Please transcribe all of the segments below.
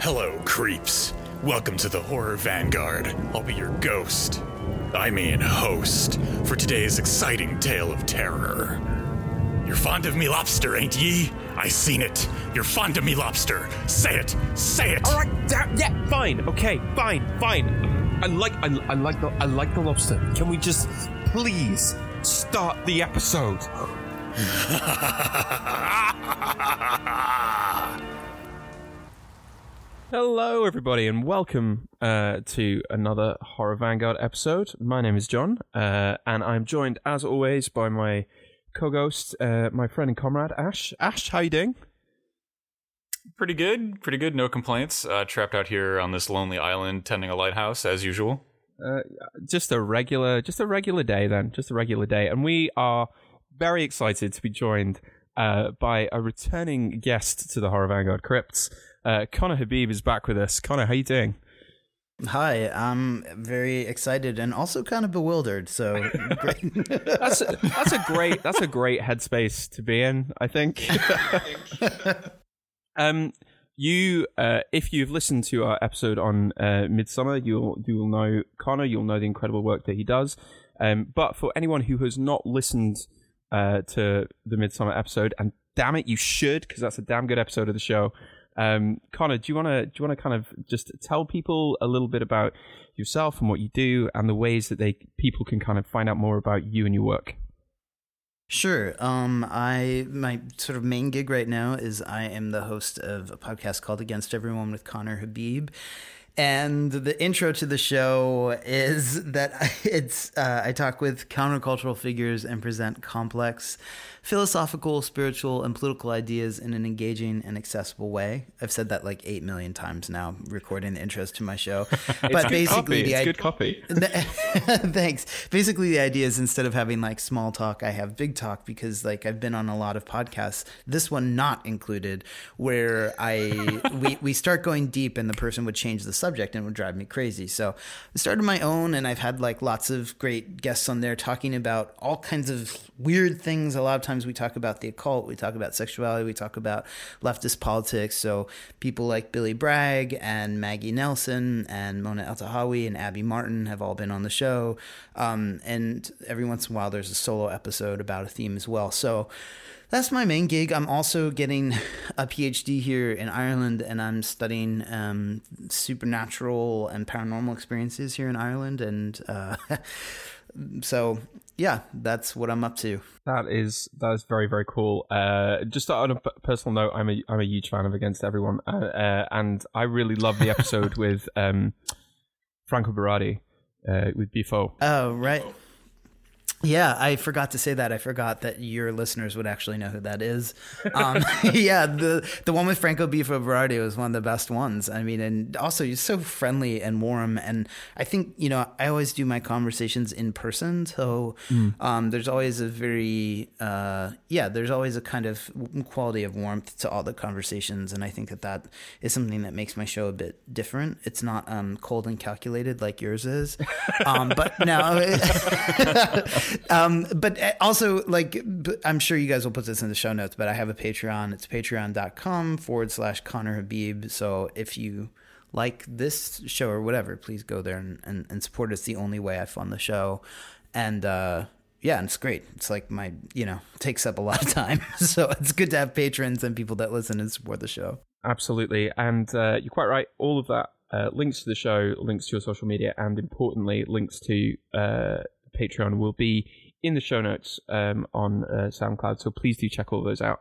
Hello, creeps. Welcome to the Horror Vanguard. I'll be your ghost. I mean, host, for today's exciting tale of terror. You're fond of me lobster, ain't ye? I seen it. You're fond of me lobster. Say it. Say it. All right, da- yeah, fine, okay, fine, fine. I like, I, I like the, I like the lobster. Can we just please start the episode? Hello, everybody, and welcome uh, to another Horror Vanguard episode. My name is John, uh, and I'm joined, as always, by my co-ghost, uh, my friend and comrade Ash. Ash, how you doing? Pretty good, pretty good. No complaints. Uh, trapped out here on this lonely island, tending a lighthouse as usual. Uh, just a regular, just a regular day, then, just a regular day, and we are very excited to be joined uh, by a returning guest to the Horror Vanguard Crypts. Uh, Conner Habib is back with us. Conner, how you doing? Hi, I'm very excited and also kind of bewildered. So. That's a, that's a great that's a great headspace to be in. I think. um, you, uh, if you've listened to our episode on uh, Midsommar, you'll you'll know Conner. You'll know the incredible work that he does. Um, but for anyone who has not listened uh, to the Midsommar episode, and damn it, you should because that's a damn good episode of the show. Um, Conner, do you want to do you want to kind of just tell people a little bit about yourself and what you do, and the ways that they people can kind of find out more about you and your work? Sure. Um, I my sort of main gig right now is I am the host of a podcast called Against Everyone with Conner Habib. And the intro to the show is that it's uh, I talk with countercultural figures and present complex philosophical, spiritual, and political ideas in an engaging and accessible way. I've said that like eight million times now, recording the intros to my show. but basically, the idea, good copy. thanks. Basically, the idea is instead of having like small talk, I have big talk because like I've been on a lot of podcasts, this one not included, where I we we start going deep and the person would change the subject and it would drive me crazy. So I started my own, and I've had like lots of great guests on there talking about all kinds of weird things. A lot of times we talk about the occult, we talk about sexuality, we talk about leftist politics. So people like Billy Bragg and Maggie Nelson and Mona Eltahawy and Abby Martin have all been on the show. Um, and every once in a while, there's a solo episode about a theme as well. So that's my main gig. I'm also getting a PhD here in Ireland, and I'm studying um, supernatural and paranormal experiences here in Ireland. And uh, so yeah, that's what I'm up to. That is that is very very cool. Uh, just on a personal note, I'm a I'm a huge fan of Against Everyone, uh, uh, and I really love the episode with um, Franco Berardi uh, with Bifo. Oh right. Yeah, I forgot to say that. I forgot that your listeners would actually know who that is. Um, yeah, the the one with Franco Bifo Berardi was one of the best ones. I mean, and also he's so friendly and warm. And I think you know I always do my conversations in person, so mm. um, there's always a very uh, yeah, there's always a kind of quality of warmth to all the conversations, and I think that that is something that makes my show a bit different. It's not um, cold and calculated like yours is, um, but no. um, but also, like, I'm sure you guys will put this in the show notes, but I have a Patreon. It's patreon.com forward slash Conner Habib. So if you like this show or whatever, please go there and, and, and support. It's the only way I fund the show. And, uh, yeah, and it's great. It's like my, you know, takes up a lot of time. so it's good to have patrons and people that listen and support the show. Absolutely. And uh, you're quite right. All of that uh, links to the show, links to your social media, and importantly, links to uh, Patreon will be in the show notes um, on uh, SoundCloud. So please do check all those out.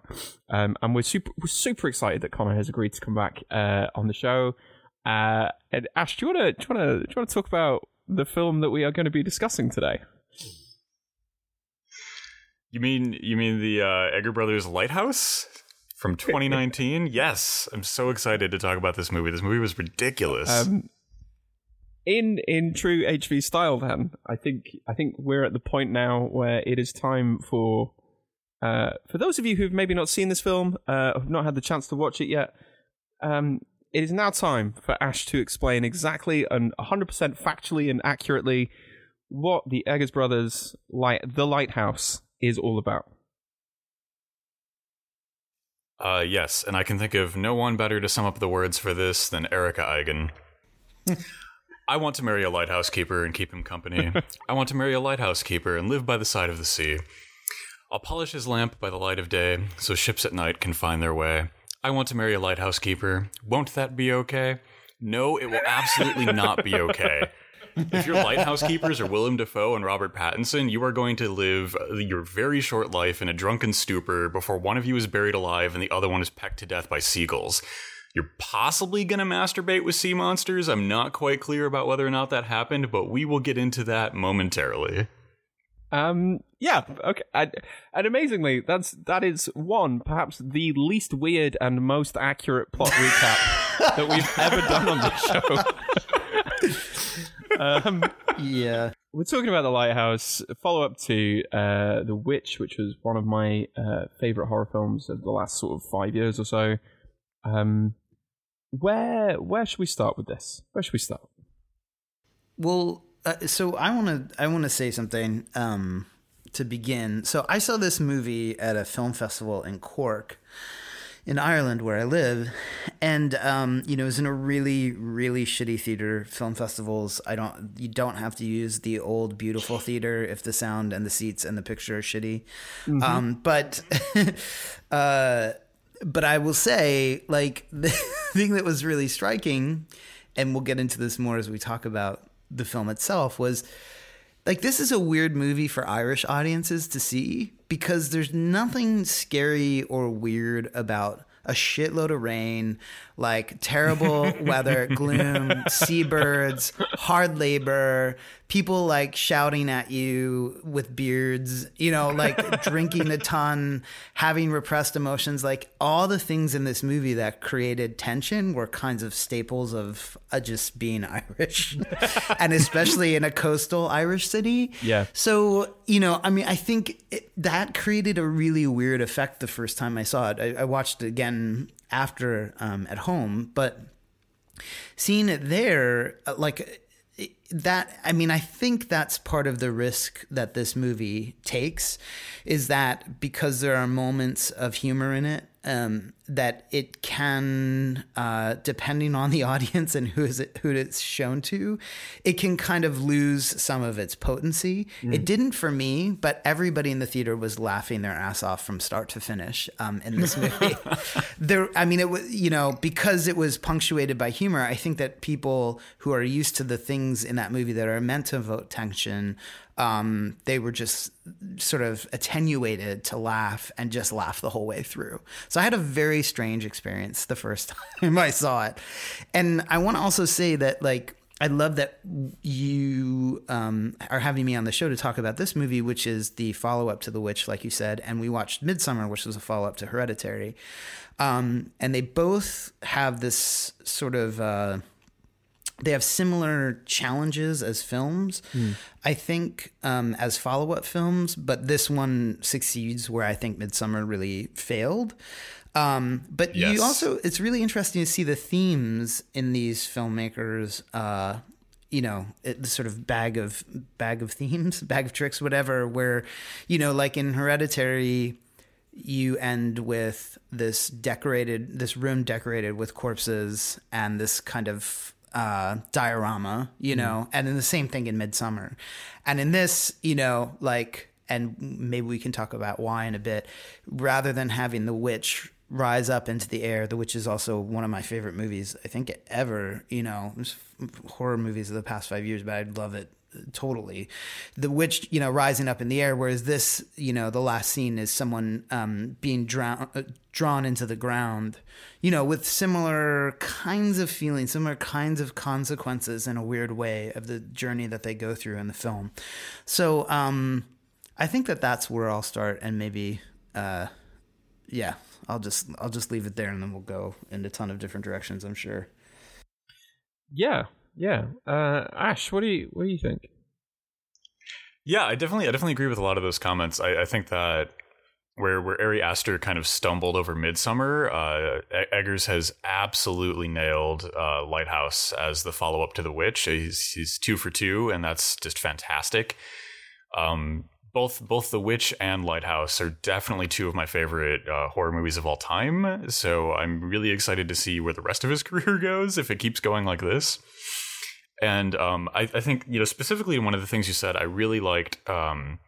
Um, and we're super we're super excited that Conner has agreed to come back uh, on the show. Uh, and Ash, do you want to do you want to do you want to talk about the film that we are going to be discussing today? You mean you mean the uh, Eggers Brothers Lighthouse from 2019? yes, I'm so excited to talk about this movie. This movie was ridiculous. Um, in in true HV style, then I think I think we're at the point now where it is time for uh, for those of you who've maybe not seen this film, uh, have not had the chance to watch it yet. Um, it is now time for Ash to explain exactly and 100% factually and accurately what the Eggers Brothers light the Lighthouse is all about. Uh, yes, and I can think of no one better to sum up the words for this than Erika Eigen. I want to marry a lighthouse keeper and keep him company. I want to marry a lighthouse keeper and live by the side of the sea. I'll polish his lamp by the light of day, so ships at night can find their way. I want to marry a lighthouse keeper. Won't that be okay? No, it will absolutely not be okay. If your lighthouse keepers are Willem Dafoe and Robert Pattinson, you are going to live your very short life in a drunken stupor before one of you is buried alive and the other one is pecked to death by seagulls. You're possibly going to masturbate with sea monsters. I'm not quite clear about whether or not that happened, but we will get into that momentarily. Um, yeah, okay. And, and amazingly, that's that is one, perhaps the least weird and most accurate plot recap that we've ever done on the show. um, Yeah. we're talking about the lighthouse follow up to uh, the witch which was one of my uh, favorite horror films of the last sort of five years or so um, where where should we start with this where should we start Well, uh, so I want to I want to say something um, to begin. So I saw this movie at a film festival in Cork, in Ireland, where I live, and um, you know, it was in a really really shitty theater. Film festivals, I don't you don't have to use the old beautiful theater if the sound and the seats and the picture are shitty. Um, but uh, but I will say, like the thing that was really striking, and we'll get into this more as we talk about the film itself, was like this is a weird movie for Irish audiences to see because there's nothing scary or weird about a shitload of rain, like terrible weather, gloom, seabirds, hard labor, people like shouting at you with beards, you know, like drinking a ton, having repressed emotions, like all the things in this movie that created tension were kinds of staples of uh, just being Irish, and especially in a coastal Irish city. Yeah. So, you know, I mean, I think it, that created a really weird effect the first time I saw it. I, I watched it again after um, at home, but seeing it there, uh, like that, I mean, I think that's part of the risk that this movie takes is that because there are moments of humor in it, um, that it can, uh, depending on the audience and who is it, who it's shown to, it can kind of lose some of its potency. It didn't for me, but everybody in the theater was laughing their ass off from start to finish um, in this movie. there, I mean, it was you know because it was punctuated by humor. I think that people who are used to the things in that movie that are meant to evoke tension, um, they were just sort of attenuated to laugh and just laugh the whole way through. So I had a very strange experience the first time I saw it, and I want to also say that like. I love that you um, are having me on the show to talk about this movie, which is the follow up to The Witch, like you said. And we watched Midsommar, which was a follow up to Hereditary. Um, and they both have this sort of. Uh, they have similar challenges as films, I think, um, as follow up films, but this one succeeds where I think Midsommar really failed. Um, but Yes. you also, it's really interesting to see the themes in these filmmakers. Uh, you know, it, the sort of bag of bag of themes, bag of tricks, whatever. Where, you know, like in Hereditary, you end with this decorated this room decorated with corpses and this kind of uh diorama you know and then the same thing in midsommar and in this you know like and maybe we can talk about why in a bit rather than having the witch rise up into the air the witch is also one of my favorite movies i think ever you know horror movies of the past five years but i love it totally. The witch you know rising up in the air whereas this you know the last scene is someone um being drown, uh, drawn into the ground you know with similar kinds of feelings similar kinds of consequences in a weird way of the journey that they go through in the film. So um i think that that's where i'll start and maybe uh yeah i'll just i'll just leave it there and then we'll go in a ton of different directions i'm sure yeah yeah uh, ash what do you what do you think Yeah, I definitely, I definitely agree with a lot of those comments. I, I think that where where Ari Aster kind of stumbled over Midsommar, uh, Eggers has absolutely nailed uh, Lighthouse as the follow up to The Witch. He's he's two for two, and that's just fantastic. Um, both both The Witch and Lighthouse are definitely two of my favorite uh, horror movies of all time. So I'm really excited to see where the rest of his career goes if it keeps going like this. And um, I, I, think you know specifically one of the things you said, I really liked um,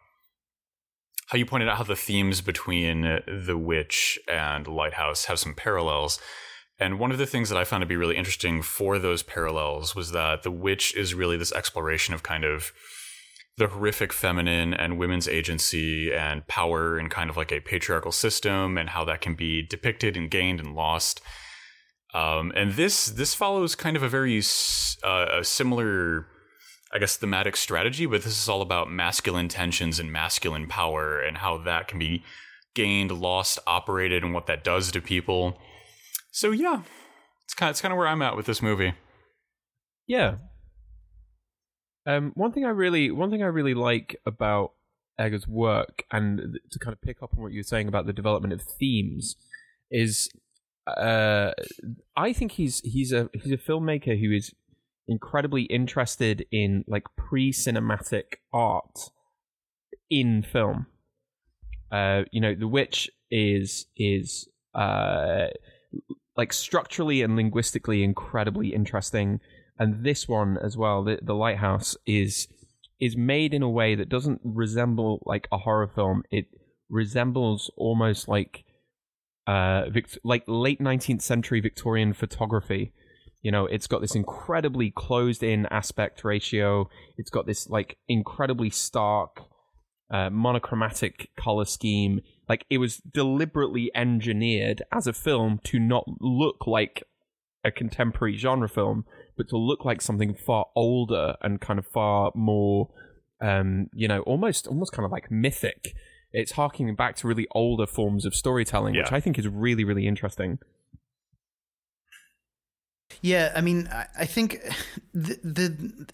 how you pointed out how the themes between The Witch and Lighthouse have some parallels. And one of the things that I found to be really interesting for those parallels was that The Witch is really this exploration of kind of the horrific feminine and women's agency and power in kind of like a patriarchal system and how that can be depicted and gained and lost. Um, and this this follows kind of a very uh, a similar, I guess, thematic strategy, but this is all about masculine tensions and masculine power and how that can be gained, lost, operated, and what that does to people. So yeah, it's kind of, it's kind of where I'm at with this movie. Yeah, um, one thing I really, one thing I really like about Eggers' work, and to kind of pick up on what you were saying about the development of themes, is uh, I think he's he's a he's a filmmaker who is incredibly interested in like pre-cinematic art in film. Uh, you know, The Witch is is uh, like structurally and linguistically incredibly interesting and this one as well, the, the lighthouse is is made in a way that doesn't resemble like a horror film. It resembles almost like uh like late 19th century Victorian photography. You know, it's got this incredibly closed in aspect ratio. It's got this like incredibly stark uh, monochromatic color scheme. Like it was deliberately engineered as a film to not look like a contemporary genre film, but to look like something far older and kind of far more, um, you know, almost almost kind of like mythic. It's harking back to really older forms of storytelling, yeah. which I think is really really interesting. Yeah, I mean, I think the, the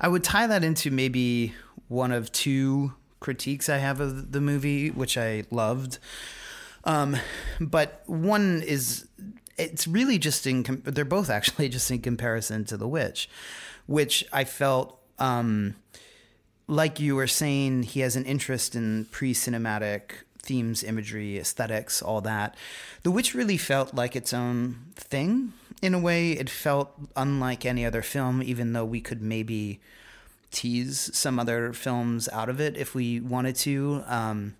I would tie that into maybe one of two critiques I have of the movie, which I loved. Um, but one is it's really just in they're both actually just in comparison to the witch which i felt um, like you were saying he has an interest in pre-cinematic themes imagery aesthetics all that. The witch really felt like its own thing in a way. It felt unlike any other film even though we could maybe tease some other films out of it if we wanted to. Um,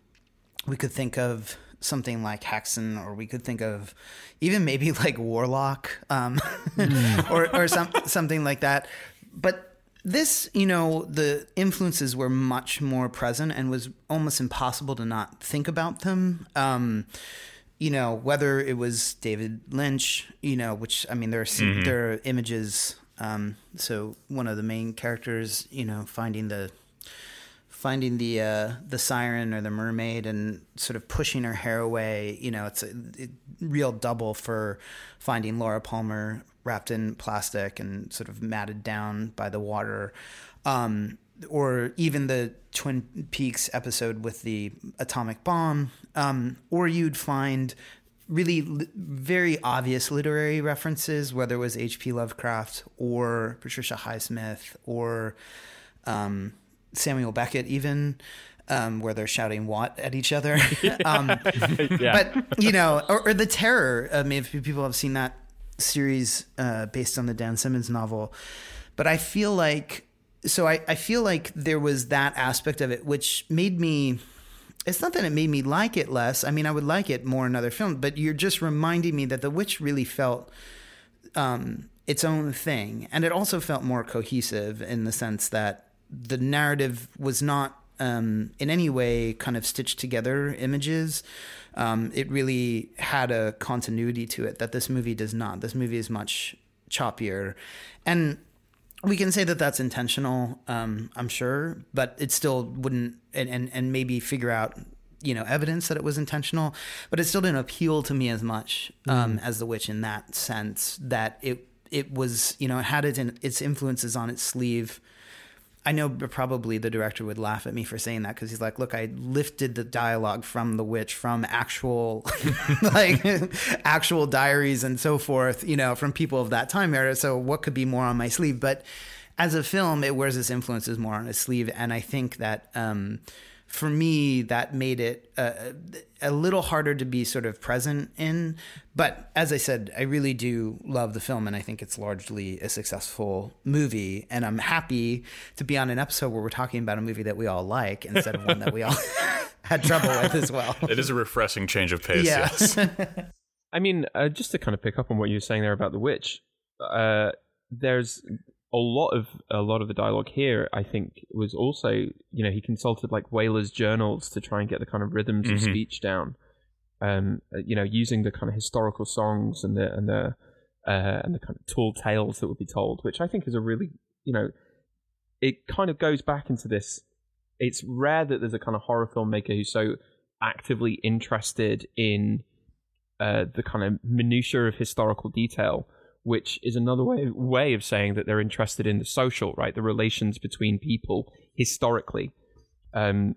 we could think of something like Häxan, or we could think of even maybe like Warlock, um, mm. or or some something like that. But this, you know, the influences were much more present and was almost impossible to not think about them. Um, you know, whether it was David Lynch, you know, which I mean, there are mm-hmm. there are images. Um, so one of the main characters, you know, finding the finding the uh, the siren or the mermaid and sort of pushing her hair away. You know, it's a it, real double for finding Laura Palmer wrapped in plastic and sort of matted down by the water. Um, or even the Twin Peaks episode with the atomic bomb, um, or you'd find really li- very obvious literary references, whether it was H.P. Lovecraft or Patricia Highsmith or um, Samuel Beckett even. Um, where they're shouting "what" at each other, um, yeah. but you know, or, or, the terror. I mean, if people have seen that series uh, based on the Dan Simmons novel, but I feel like so I, I feel like there was that aspect of it which made me it's not that it made me like it less. I mean, I would like it more in other films, but you're just reminding me that The Witch really felt um, its own thing. And it also felt more cohesive in the sense that the narrative was not um, in any way kind of stitched together images. Um, it really had a continuity to it that this movie does not. This movie is much choppier, and we can say that that's intentional. Um, I'm sure, but it still wouldn't, and, and and maybe figure out you know evidence that it was intentional, but it still didn't appeal to me as much um, mm. as The Witch in that sense that it it was you know it had its its influences on its sleeve I know probably the director would laugh at me for saying that because he's like, look, I lifted the dialogue from The Witch from actual, like, actual diaries and so forth, you know, from people of that time era. So what could be more on my sleeve? But as a film, it wears its influences more on its sleeve, and I think that um, for me that made it uh, a little harder to be sort of present in. But as I said, I really do love the film, and I think it's largely a successful movie. And I'm happy to be on an episode where we're talking about a movie that we all like instead of one that we all had trouble with as well. It is a refreshing change of pace. Yeah. Yes. I mean, uh, just to kind of pick up on what you were saying there about the witch, uh, there's a lot of a lot of the dialogue here. I think was also you know he consulted like Whalers journals to try and get the kind of rhythms of Mhm. speech down. Um, uh, you know, using the kind of historical songs and the and the uh, and the kind of tall tales that would be told, which I think is a really you know, it kind of goes back into this. It's rare that there's a kind of horror filmmaker who's so actively interested in uh, the kind of minutiae of historical detail, which is another way way of saying that they're interested in the social, right? The relations between people historically. Um,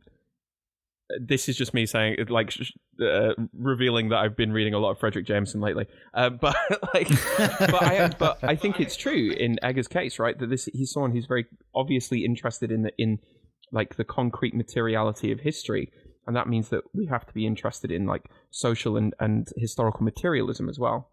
this is just me saying, like, uh, revealing that I've been reading a lot of Fredric Jameson lately. Uh, but like, but I, but I think it's true in Egger's case, right? That this he's someone who's very obviously interested in the in like the concrete materiality of history, and that means that we have to be interested in like social and and historical materialism as well.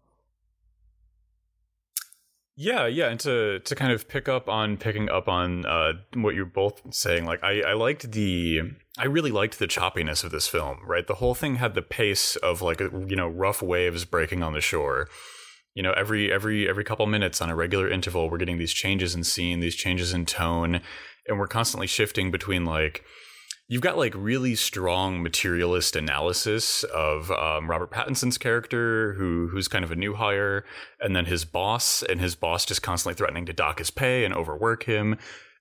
Yeah, yeah, and to to kind of pick up on picking up on uh, what you're both saying, like I, I liked the I really liked the choppiness of this film. Right, the whole thing had the pace of like you know rough waves breaking on the shore. You know, every every every couple minutes on a regular interval, we're getting these changes in scene, these changes in tone, and we're constantly shifting between like you've got like really strong materialist analysis of um, Robert Pattinson's character, who who's kind of a new hire, and then his boss, and his boss just constantly threatening to dock his pay and overwork him.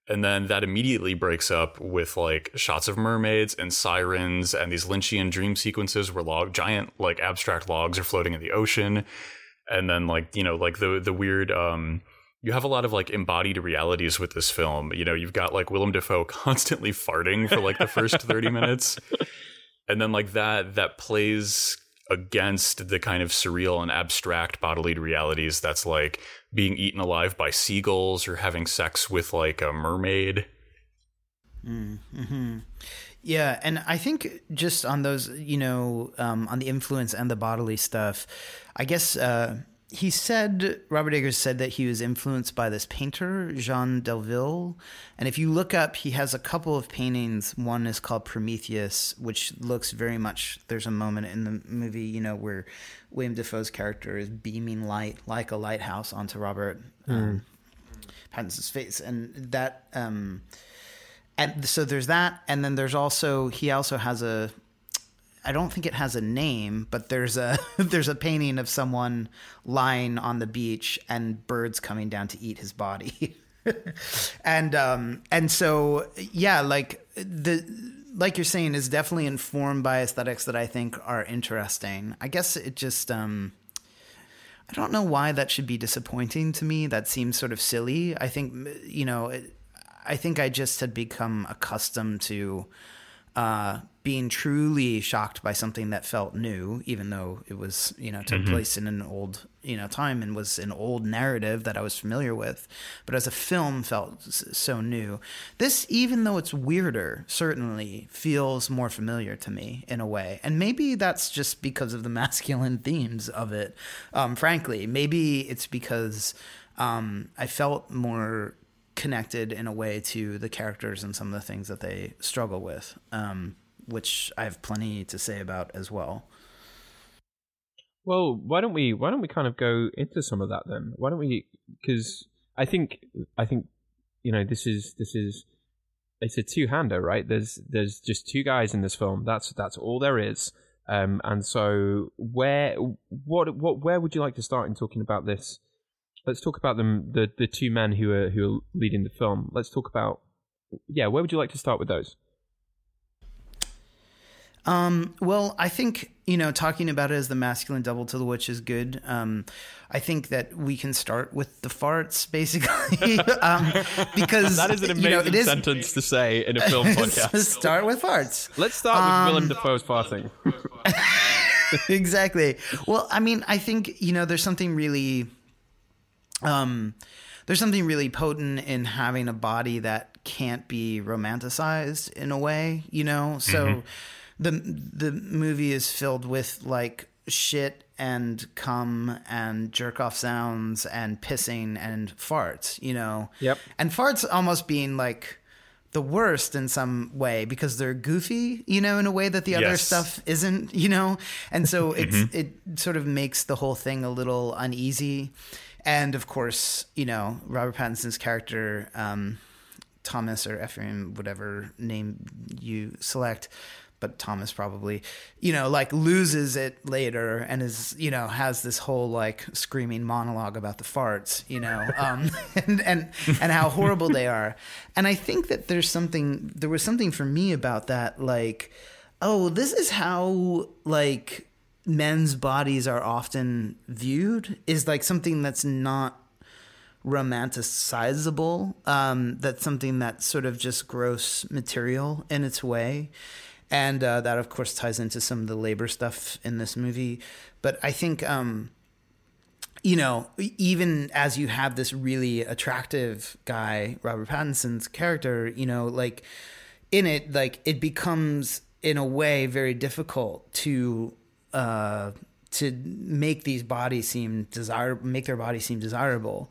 And then that immediately breaks up with like shots of mermaids and sirens and these Lynchian dream sequences where log giant like abstract logs are floating in the ocean. And then like, you know, like the the weird um you have a lot of like embodied realities with this film. You know, you've got like Willem Dafoe constantly farting for like the first 30 minutes. And then like that that plays against the kind of surreal and abstract bodily realities that's like being eaten alive by seagulls or having sex with like a mermaid. Yeah, and I think just on those, you know, um, on the influence and the bodily stuff, I guess uh, he said Robert Eggers said that he was influenced by this painter Jean Delville, and if you look up, he has a couple of paintings. One is called Prometheus, which looks very much. There's a moment in the movie, you know, where William Dafoe's character is beaming light like a lighthouse onto Robert um, Pattinson's face, and that. Um, and so there's that and then there's also he also has a I don't think it has a name, but there's a there's a painting of someone lying on the beach and birds coming down to eat his body. and um and so yeah, like the like you're saying is definitely informed by aesthetics that I think are interesting. I guess it just um I don't know why that should be disappointing to me. That seems sort of silly. I think you know, it, I think I just had become accustomed to uh, being truly shocked by something that felt new, even though it was, you know, took place in an old, you know, time and was an old narrative that I was familiar with. But as a film, felt so new. This, even though it's weirder, certainly feels more familiar to me in a way. And maybe that's just because of the masculine themes of it. Um, frankly, maybe it's because um, I felt more connected in a way to the characters and some of the things that they struggle with, um, which I have plenty to say about as well. Well, why don't we why don't we kind of go into some of that then? Why don't we? Because I think I think you know this is this is it's a two hander, right? There's there's just two guys in this film. That's that's all there is. Um, and so where what what where would you like to start in talking about this? Let's talk about them the the two men who are who are leading the film. Let's talk about yeah. Where would you like to start with those? Um, well, I think you know talking about it as the masculine double to the witch is good. Um, I think that we can start with the farts, basically, um, because That is an amazing you know, it is, sentence to say in a film podcast. start with farts. Let's start with Um, Willem Dafoe's farting. exactly. Well, I mean, I think you know, there's something really, um, there's something really potent in having a body that can't be romanticized in a way, you know. So the the movie is filled with like shit and cum and jerk off sounds and pissing and farts, you know. Yep. And farts almost being like the worst in some way because they're goofy, you know, in a way that the other stuff isn't, you know. And so it's it sort of makes the whole thing a little uneasy. And of course, you know, Robert Pattinson's character, um, Thomas or Ephraim, whatever name you select, but Thomas probably, you know, like loses it later and is, you know, has this whole like screaming monologue about the farts, you know, um, and, and, and how horrible they are. And I think that there's something, there was something for me about that, like, oh, this is how like men's bodies are often viewed is like something that's not romanticizable. Um, that's something that's sort of just gross material in its way. And uh, that, of course, ties into some of the labor stuff in this movie. But I think, um, you know, even as you have this really attractive guy, Robert Pattinson's character, you know, like in it, like it becomes in a way very difficult to uh, to make these bodies seem desire, make their bodies seem desirable,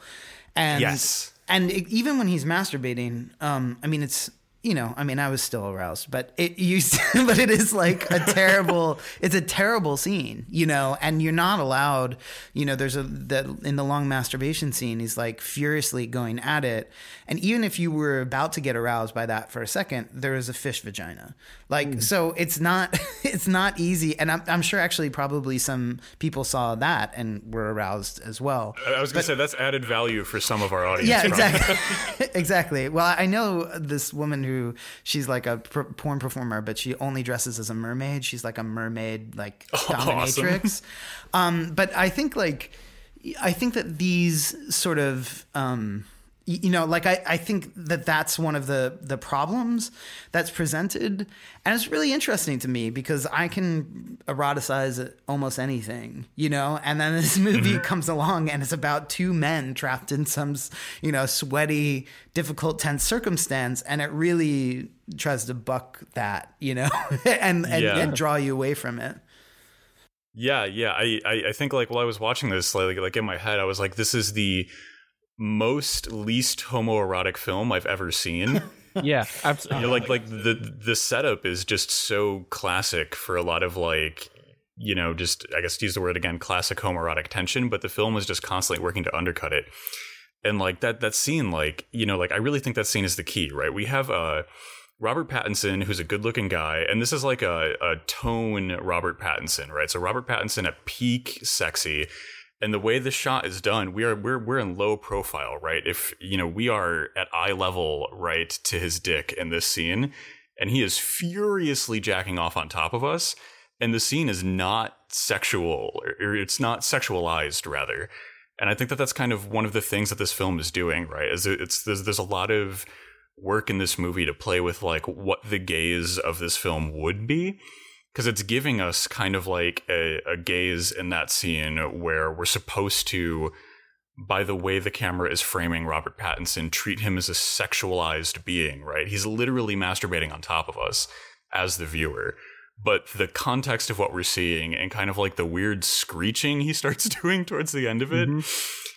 and Yes. and it, even when he's masturbating, um, I mean, it's you know, I mean, I was still aroused, but it used, but it is like a terrible, it's a terrible scene, you know, and you're not allowed, you know, there's a, that in the long masturbation scene, he's like furiously going at it. And even if you were about to get aroused by that for a second, there is a fish vagina. Like, hmm. so it's not, it's not easy. And I'm, I'm sure actually probably some people saw that and were aroused as well. I was gonna say that's added value for some of our audience. Yeah, exactly. exactly. Well, I know this woman who she's like a pr- porn performer, but she only dresses as a mermaid. She's like a mermaid, like dominatrix. Um, but I think like I think that these sort of um, you know, like I, I think that that's one of the the problems that's presented, and it's really interesting to me because I can eroticize almost anything, you know. And then this movie mm-hmm. comes along and it's about two men trapped in some, you know, sweaty, difficult, tense circumstance, and it really tries to buck that, you know, and and, Yeah. and draw you away from it. Yeah, yeah. I, I, I think like while I was watching this, like, like in my head, I was like, this is the most least homoerotic film I've ever seen. Yeah, you absolutely. know, like like the the setup is just so classic for a lot of like you know just I guess to use the word again classic homoerotic tension, but the film is just constantly working to undercut it. And like that that scene, like you know, like I really think that scene is the key, right? We have uh Robert Pattinson, who's a good looking guy, and this is like a, a tone Robert Pattinson, right? So Robert Pattinson at peak sexy. And the way the shot is done, we are we're we're in low profile, right? If you know, we are at eye level, right, to his dick in this scene, and he is furiously jacking off on top of us. And the scene is not sexual, or it's not sexualized, rather. And I think that that's kind of one of the things that this film is doing, right? Is it- it's there's there's a lot of work in this movie to play with like what the gaze of this film would be because it's giving us kind of like a, a gaze in that scene where we're supposed to by the way the camera is framing Robert Pattinson treat him as a sexualized being right? He's literally masturbating on top of us as the viewer. But the context of what we're seeing and kind of like the weird screeching he starts doing towards the end of it mm-hmm.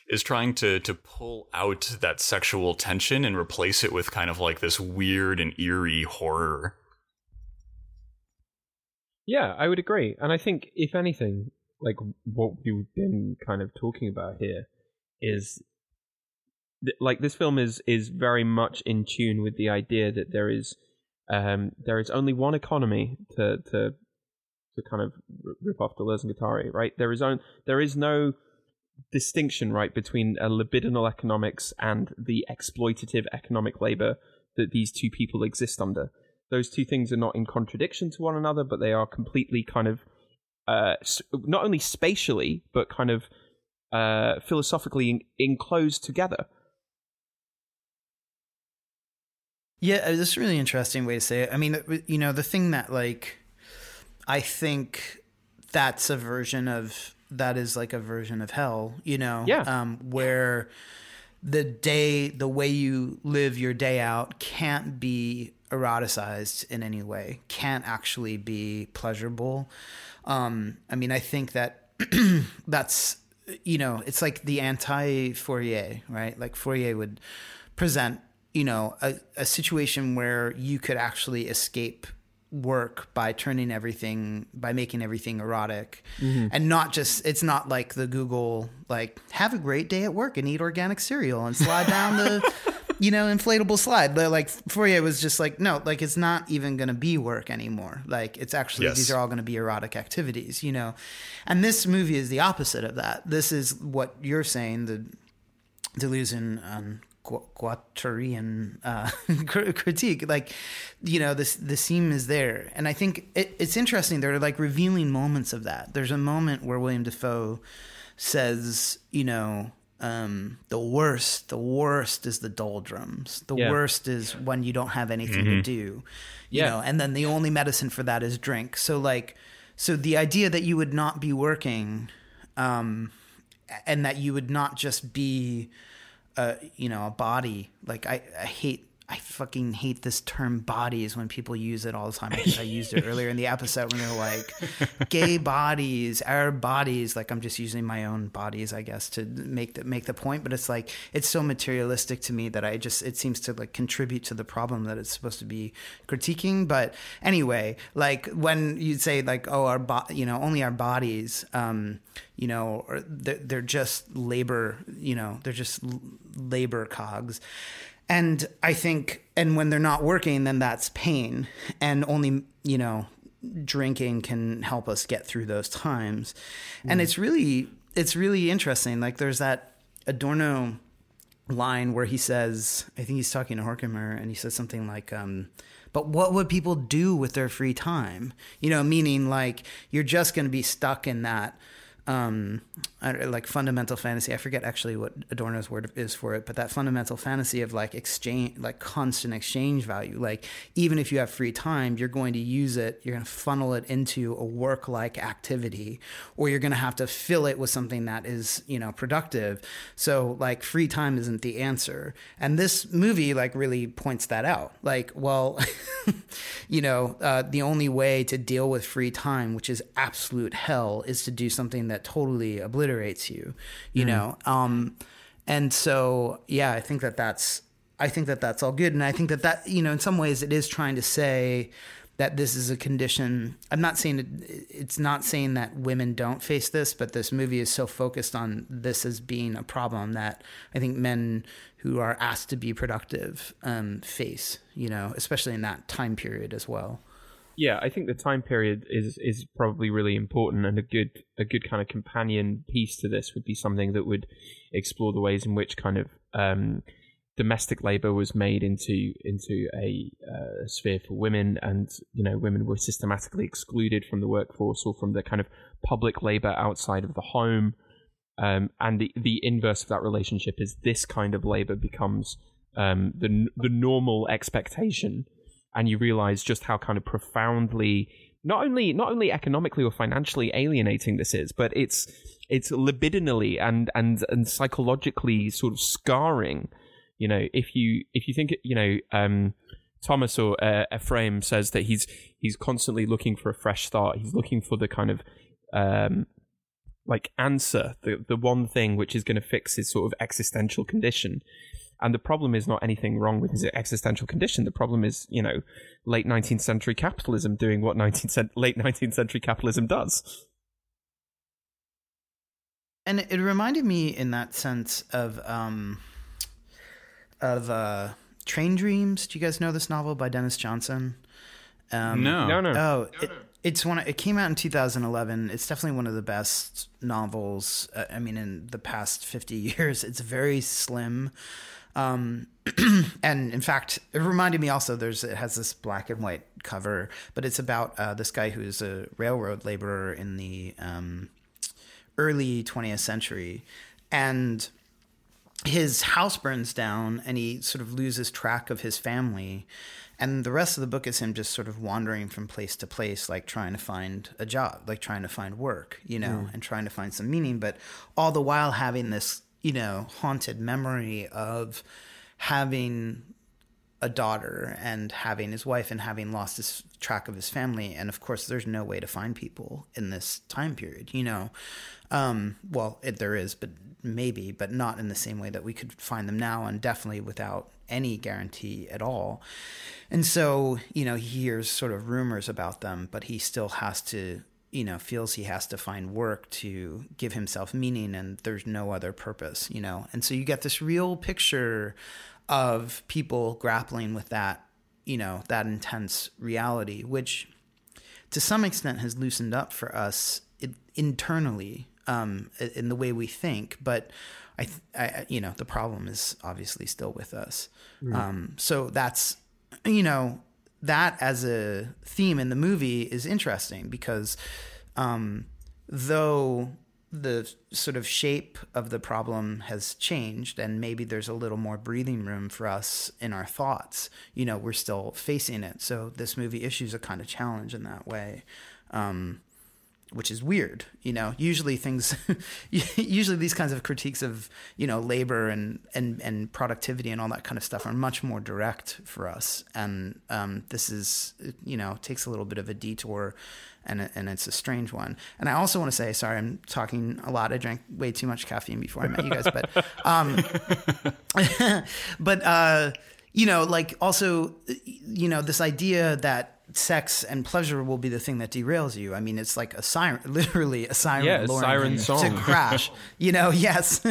is trying to to pull out that sexual tension and replace it with kind of like this weird and eerie horror Yeah, I would agree. And I think, if anything, like what we've been kind of talking about here is like this film is is very much in tune with the idea that there is um there is only one economy to to to kind of rip off Deleuze and Guattari, right? There is on there is no distinction right between a libidinal economics and the exploitative economic labor that these two people exist under those two things are not in contradiction to one another, but they are completely kind of uh, not only spatially but kind of uh, philosophically en- enclosed together. Yeah, uh, that's a really interesting way to say it. I mean, you know, the thing that like I think that's a version of that is like a version of hell, you know, Yeah. um, where the day, the way you live your day out can't be eroticized in any way, can't actually be pleasurable. Um, I mean, I think that that's, you know, it's like the anti Fourier, right? Like Fourier would present, you know, a, a situation where you could actually escape work by turning everything by making everything erotic mm-hmm. and not just it's not like the google like have a great day at work and eat organic cereal and slide down the you know inflatable slide but like fourier was just like no like it's not even going to be work anymore like it's actually yes. these are all going to be erotic activities you know and this movie is the opposite of that this is what you're saying the Deleuzian um, Guattarian uh, critique. Like, you know, this the seam is there, and I think it, it's interesting. There are like revealing moments of that. There's a moment where William Dafoe says, you know, um, the worst, the worst is the doldrums. The yeah. worst is when you don't have anything mm-hmm. to do. You yeah. know, and then the only medicine for that is drink. So like, so the idea that you would not be working, um, and that you would not just be a you know a body like I, I hate I fucking hate this term bodies when people use it all the time. I used it earlier in the episode when they're like gay bodies, our bodies. Like I'm just using my own bodies, I guess, to make the make the point. But it's like it's so materialistic to me that I just it seems to like contribute to the problem that it's supposed to be critiquing. But anyway, like when you say like oh our bo- you know only our bodies, um, you know, or they're, they're just labor, you know, they're just labor cogs and I think, and when they're not working, then that's pain. And only, you know, drinking can help us get through those times. Mm. And it's really, it's really interesting. Like there's that Adorno line where he says, I think he's talking to Horkheimer, and he says something like, um, but what would people do with their free time? You know, meaning like you're just going to be stuck in that um, like fundamental fantasy. I forget actually what Adorno's word is for it, but that fundamental fantasy of like exchange, like constant exchange value. Like even if you have free time, you're going to use it. You're going to funnel it into a work-like activity, or you're going to have to fill it with something that is you know productive. So like free time isn't the answer, and this movie like really points that out. Like, well, you know, uh, the only way to deal with free time, which is absolute hell, is to do something that that totally obliterates you, you mm. know? Um, and so, yeah, I think that that's, I think that that's all good. And I think that that, you know, in some ways it is trying to say that this is a condition. I'm not saying it, it's not saying that women don't face this, but this movie is so focused on this as being a problem that I think men who are asked to be productive um, face, you know, especially in that time period as well yeah, I think the time period is is probably really important, and a good a good kind of companion piece to this would be something that would explore the ways in which kind of um, domestic labor was made into into a uh, sphere for women, and you know women were systematically excluded from the workforce or from the kind of public labor outside of the home. Um, and the the inverse of that relationship is this kind of labor becomes um, the the normal expectation and you realize just how kind of profoundly not only not only economically or financially alienating this is, but it's it's libidinally and and and psychologically sort of scarring. You know, if you if you think you know. Um, Thomas or uh, Ephraim says that he's he's constantly looking for a fresh start. He's looking for the kind of um, like answer, the the one thing which is going to fix his sort of existential condition. And the problem is not anything wrong with his existential condition. The problem is, you know, late 19th century capitalism doing what 19th, late 19th century capitalism does. And it reminded me in that sense of um, of uh, Train Dreams. Do you guys know this novel by Denis Johnson? Um, no, no, no. Oh, it, it's one. It came out in 2011. It's definitely one of the best novels. Uh, I mean, in the past 50 years, it's very slim. Um, and in fact, it reminded me also. There's it has this black and white cover, but it's about uh, this guy who's a railroad laborer in the um, early 20th century, and his house burns down, and he sort of loses track of his family. And the rest of the book is him just sort of wandering from place to place, like trying to find a job, like trying to find work, you know, mm. and trying to find some meaning, but all the while having this you know, haunted memory of having a daughter and having his wife and having lost his track of his family. And of course there's no way to find people in this time period you know? Um, well it, there is but maybe but not in the same way that we could find them now and definitely without any guarantee at all. And so you know he hears sort of rumors about them but he still has to you know feels he has to find work to give himself meaning and there's no other purpose you know and so you get this real picture of people grappling with that, you know, that intense reality, which to some extent has loosened up for us internally um, in the way we think. But I, I, you know, the problem is obviously still with us. Mm. Um, so that's, you know, that as a theme in the movie is interesting because um, though the sort of shape of the problem has changed and maybe there's a little more breathing room for us in our thoughts you know we're still facing it. So this movie issues a kind of challenge in that way. Um, which is weird you know? Usually things usually these kinds of critiques of you know labor and and and productivity and all that kind of stuff are much more direct for us. And um, this is you know takes a little bit of a detour and and it's a strange one. And i also want to say sorry i'm talking a lot. I drank way too much caffeine before i met you guys but um but uh you know like also you know this idea that sex and pleasure will be the thing that derails you. I mean, it's like a siren, literally a siren, yeah, a siren song to crash. you know, yes,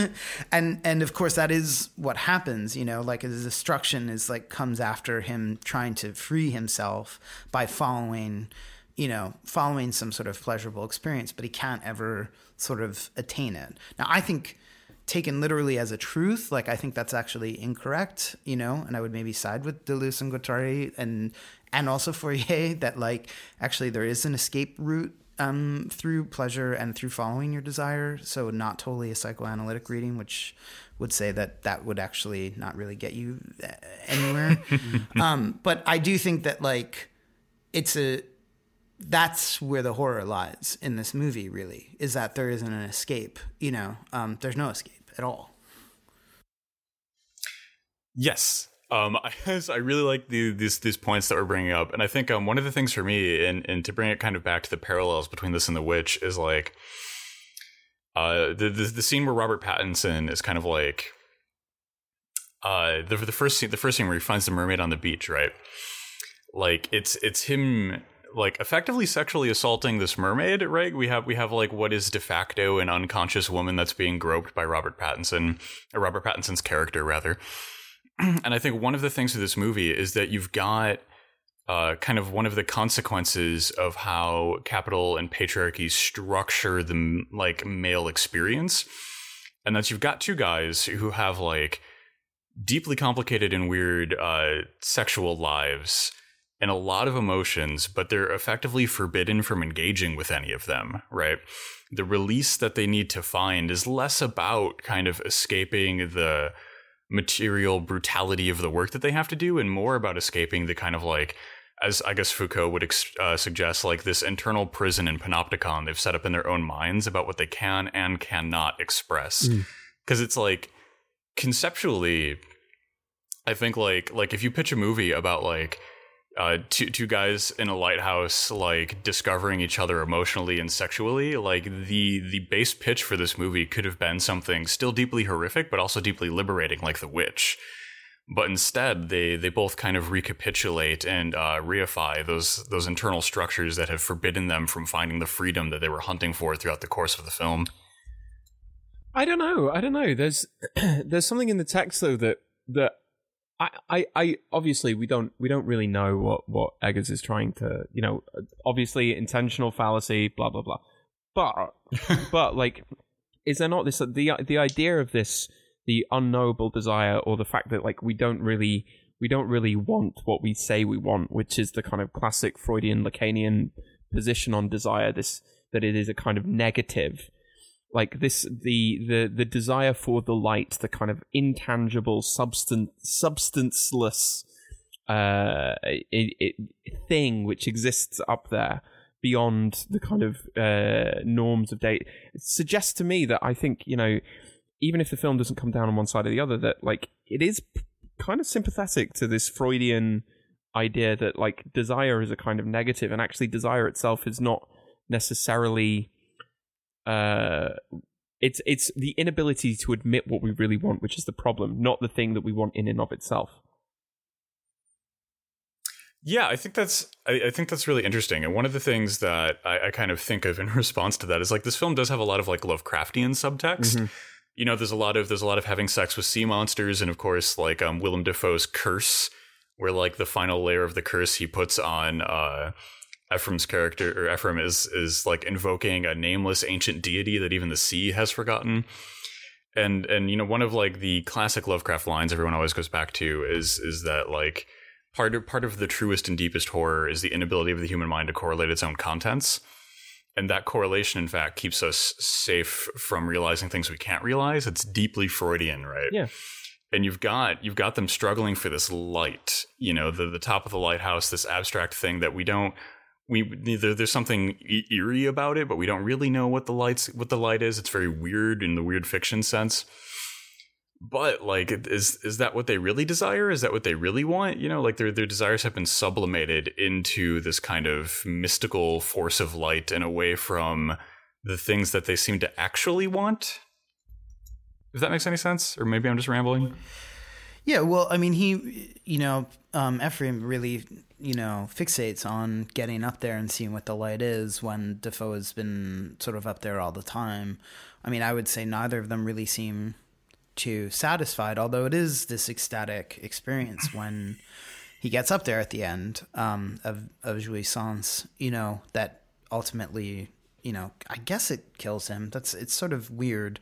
and and of course that is what happens. You know, like his destruction is like comes after him trying to free himself by following, you know, following some sort of pleasurable experience, but he can't ever sort of attain it. Now, I think taken literally as a truth, like I think that's actually incorrect, you know, and I would maybe side with Deleuze and Guattari and and also Fourier that like actually there is an escape route um, through pleasure and through following your desire. So not totally a psychoanalytic reading, which would say that that would actually not really get you uh, anywhere. um, but I do think that like it's a that's where the horror lies in this movie. Really, is that there isn't an escape. You know, um, there's no escape at all. Yes, um, I I really like the, these these points that we're bringing up, and I think um, one of the things for me, and and to bring it kind of back to the parallels between this and The Witch, is like, uh, the the, the scene where Robert Pattinson is kind of like, uh, the the first scene, the first scene where he finds the mermaid on the beach, right? Like it's it's him like effectively sexually assaulting this mermaid, right? We have we have like what is de facto an unconscious woman that's being groped by Robert Pattinson, or Robert Pattinson's character rather and I think one of the things with this movie is that you've got uh, kind of one of the consequences of how capital and patriarchy structure the like male experience, and that's you've got two guys who have like deeply complicated and weird uh, sexual lives and a lot of emotions, but they're effectively forbidden from engaging with any of them, right? The release that they need to find is less about kind of escaping the material brutality of the work that they have to do and more about escaping the kind of like as I guess Foucault would uh, suggest, like this internal prison in Panopticon they've set up in their own minds about what they can and cannot express. Because mm. it's like conceptually, I think like like if you pitch a movie about like uh, two two guys in a lighthouse like discovering each other emotionally and sexually like the the base pitch for this movie could have been something still deeply horrific but also deeply liberating like the witch. But instead they they both kind of recapitulate and uh, reify those those internal structures that have forbidden them from finding the freedom that they were hunting for throughout the course of the film. I don't know. I don't know. There's there's something in the text though that that I, I, I obviously we don't we don't really know what what Eggers is trying to you know obviously intentional fallacy blah blah blah. But but like is there not this the the idea of this the unknowable desire or the fact that like we don't really we don't really want what we say we want which is the kind of classic Freudian Lacanian position on desire this that it is a kind of negative like this the the the desire for the light the kind of intangible substance substanceless uh it, it, thing which exists up there beyond the kind of uh norms of date suggests to me that i think you know even if the film doesn't come down on one side or the other, that like it is kind of sympathetic to this Freudian idea that like desire is a kind of negative, and actually desire itself is not necessarily. Uh, it's it's the inability to admit what we really want, which is the problem, not the thing that we want in and of itself. Yeah, I think that's I, I, think that's really interesting. And one of the things that I, I, kind of think of in response to that is like this film does have a lot of like Lovecraftian subtext. Mm-hmm. You know, there's a lot of there's a lot of having sex with sea monsters, and of course, like um, Willem Dafoe's curse, where like the final layer of the curse he puts on uh, Ephraim's character or Ephraim is is like invoking a nameless ancient deity that even the sea has forgotten. And and you know, one of like the classic Lovecraft lines everyone always goes back to is is that like part of part of the truest and deepest horror is the inability of the human mind to correlate its own contents. And that correlation in fact keeps us safe from realizing things we can't realize. It's deeply freudian right? Yeah. And you've got you've got them struggling for this light you know the the top of the lighthouse this abstract thing that we don't we there, there's something eerie about it but we don't really know what the lights what the light is. It's very weird in the weird fiction sense. But like is is that what they really desire? Is that what they really want? You know like their their desires have been sublimated into this kind of mystical force of light and away from the things that they seem to actually want. If that makes any sense or maybe i'm just rambling. Yeah well i mean he you know um ephraim really you know fixates on getting up there and seeing what the light is when dafoe has been sort of up there all the time i mean i would say neither of them really seem too satisfied, although it is this ecstatic experience when he gets up there at the end um, of of Jouissance, you know, that ultimately, you know, I guess it kills him. That's it's sort of weird,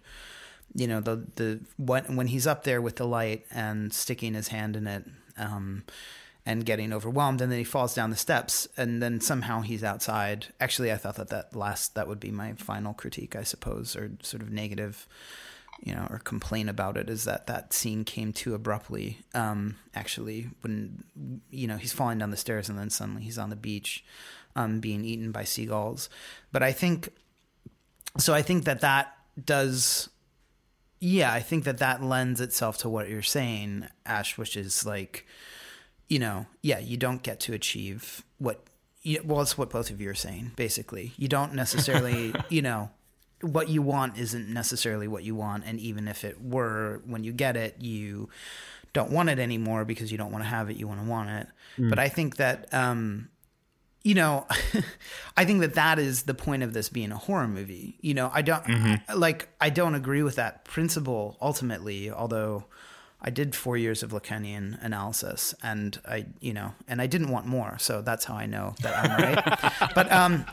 you know, the the when when he's up there with the light and sticking his hand in it. Um, and getting overwhelmed and then he falls down the steps and then somehow he's outside actually i thought that that last that would be my final critique i suppose or sort of negative you know, or complain about it is that that scene came too abruptly. Um, actually, when you know he's falling down the stairs and then suddenly he's on the beach, um, being eaten by seagulls. But I think, so I think that that does, yeah, I think that that lends itself to what you're saying, Ash, which is like, you know, yeah, you don't get to achieve what. You, well, it's what both of you are saying. Basically, you don't necessarily, you know, what you want isn't necessarily what you want and even if it were when you get it you don't want it anymore because you don't want to have it you want to want it mm. but i think that um you know i think that that is the point of this being a horror movie you know i don't mm-hmm. like i don't agree with that principle ultimately although I did four years of Lacanian analysis, and I, you know, and I didn't want more, so that's how I know that I'm right. but um,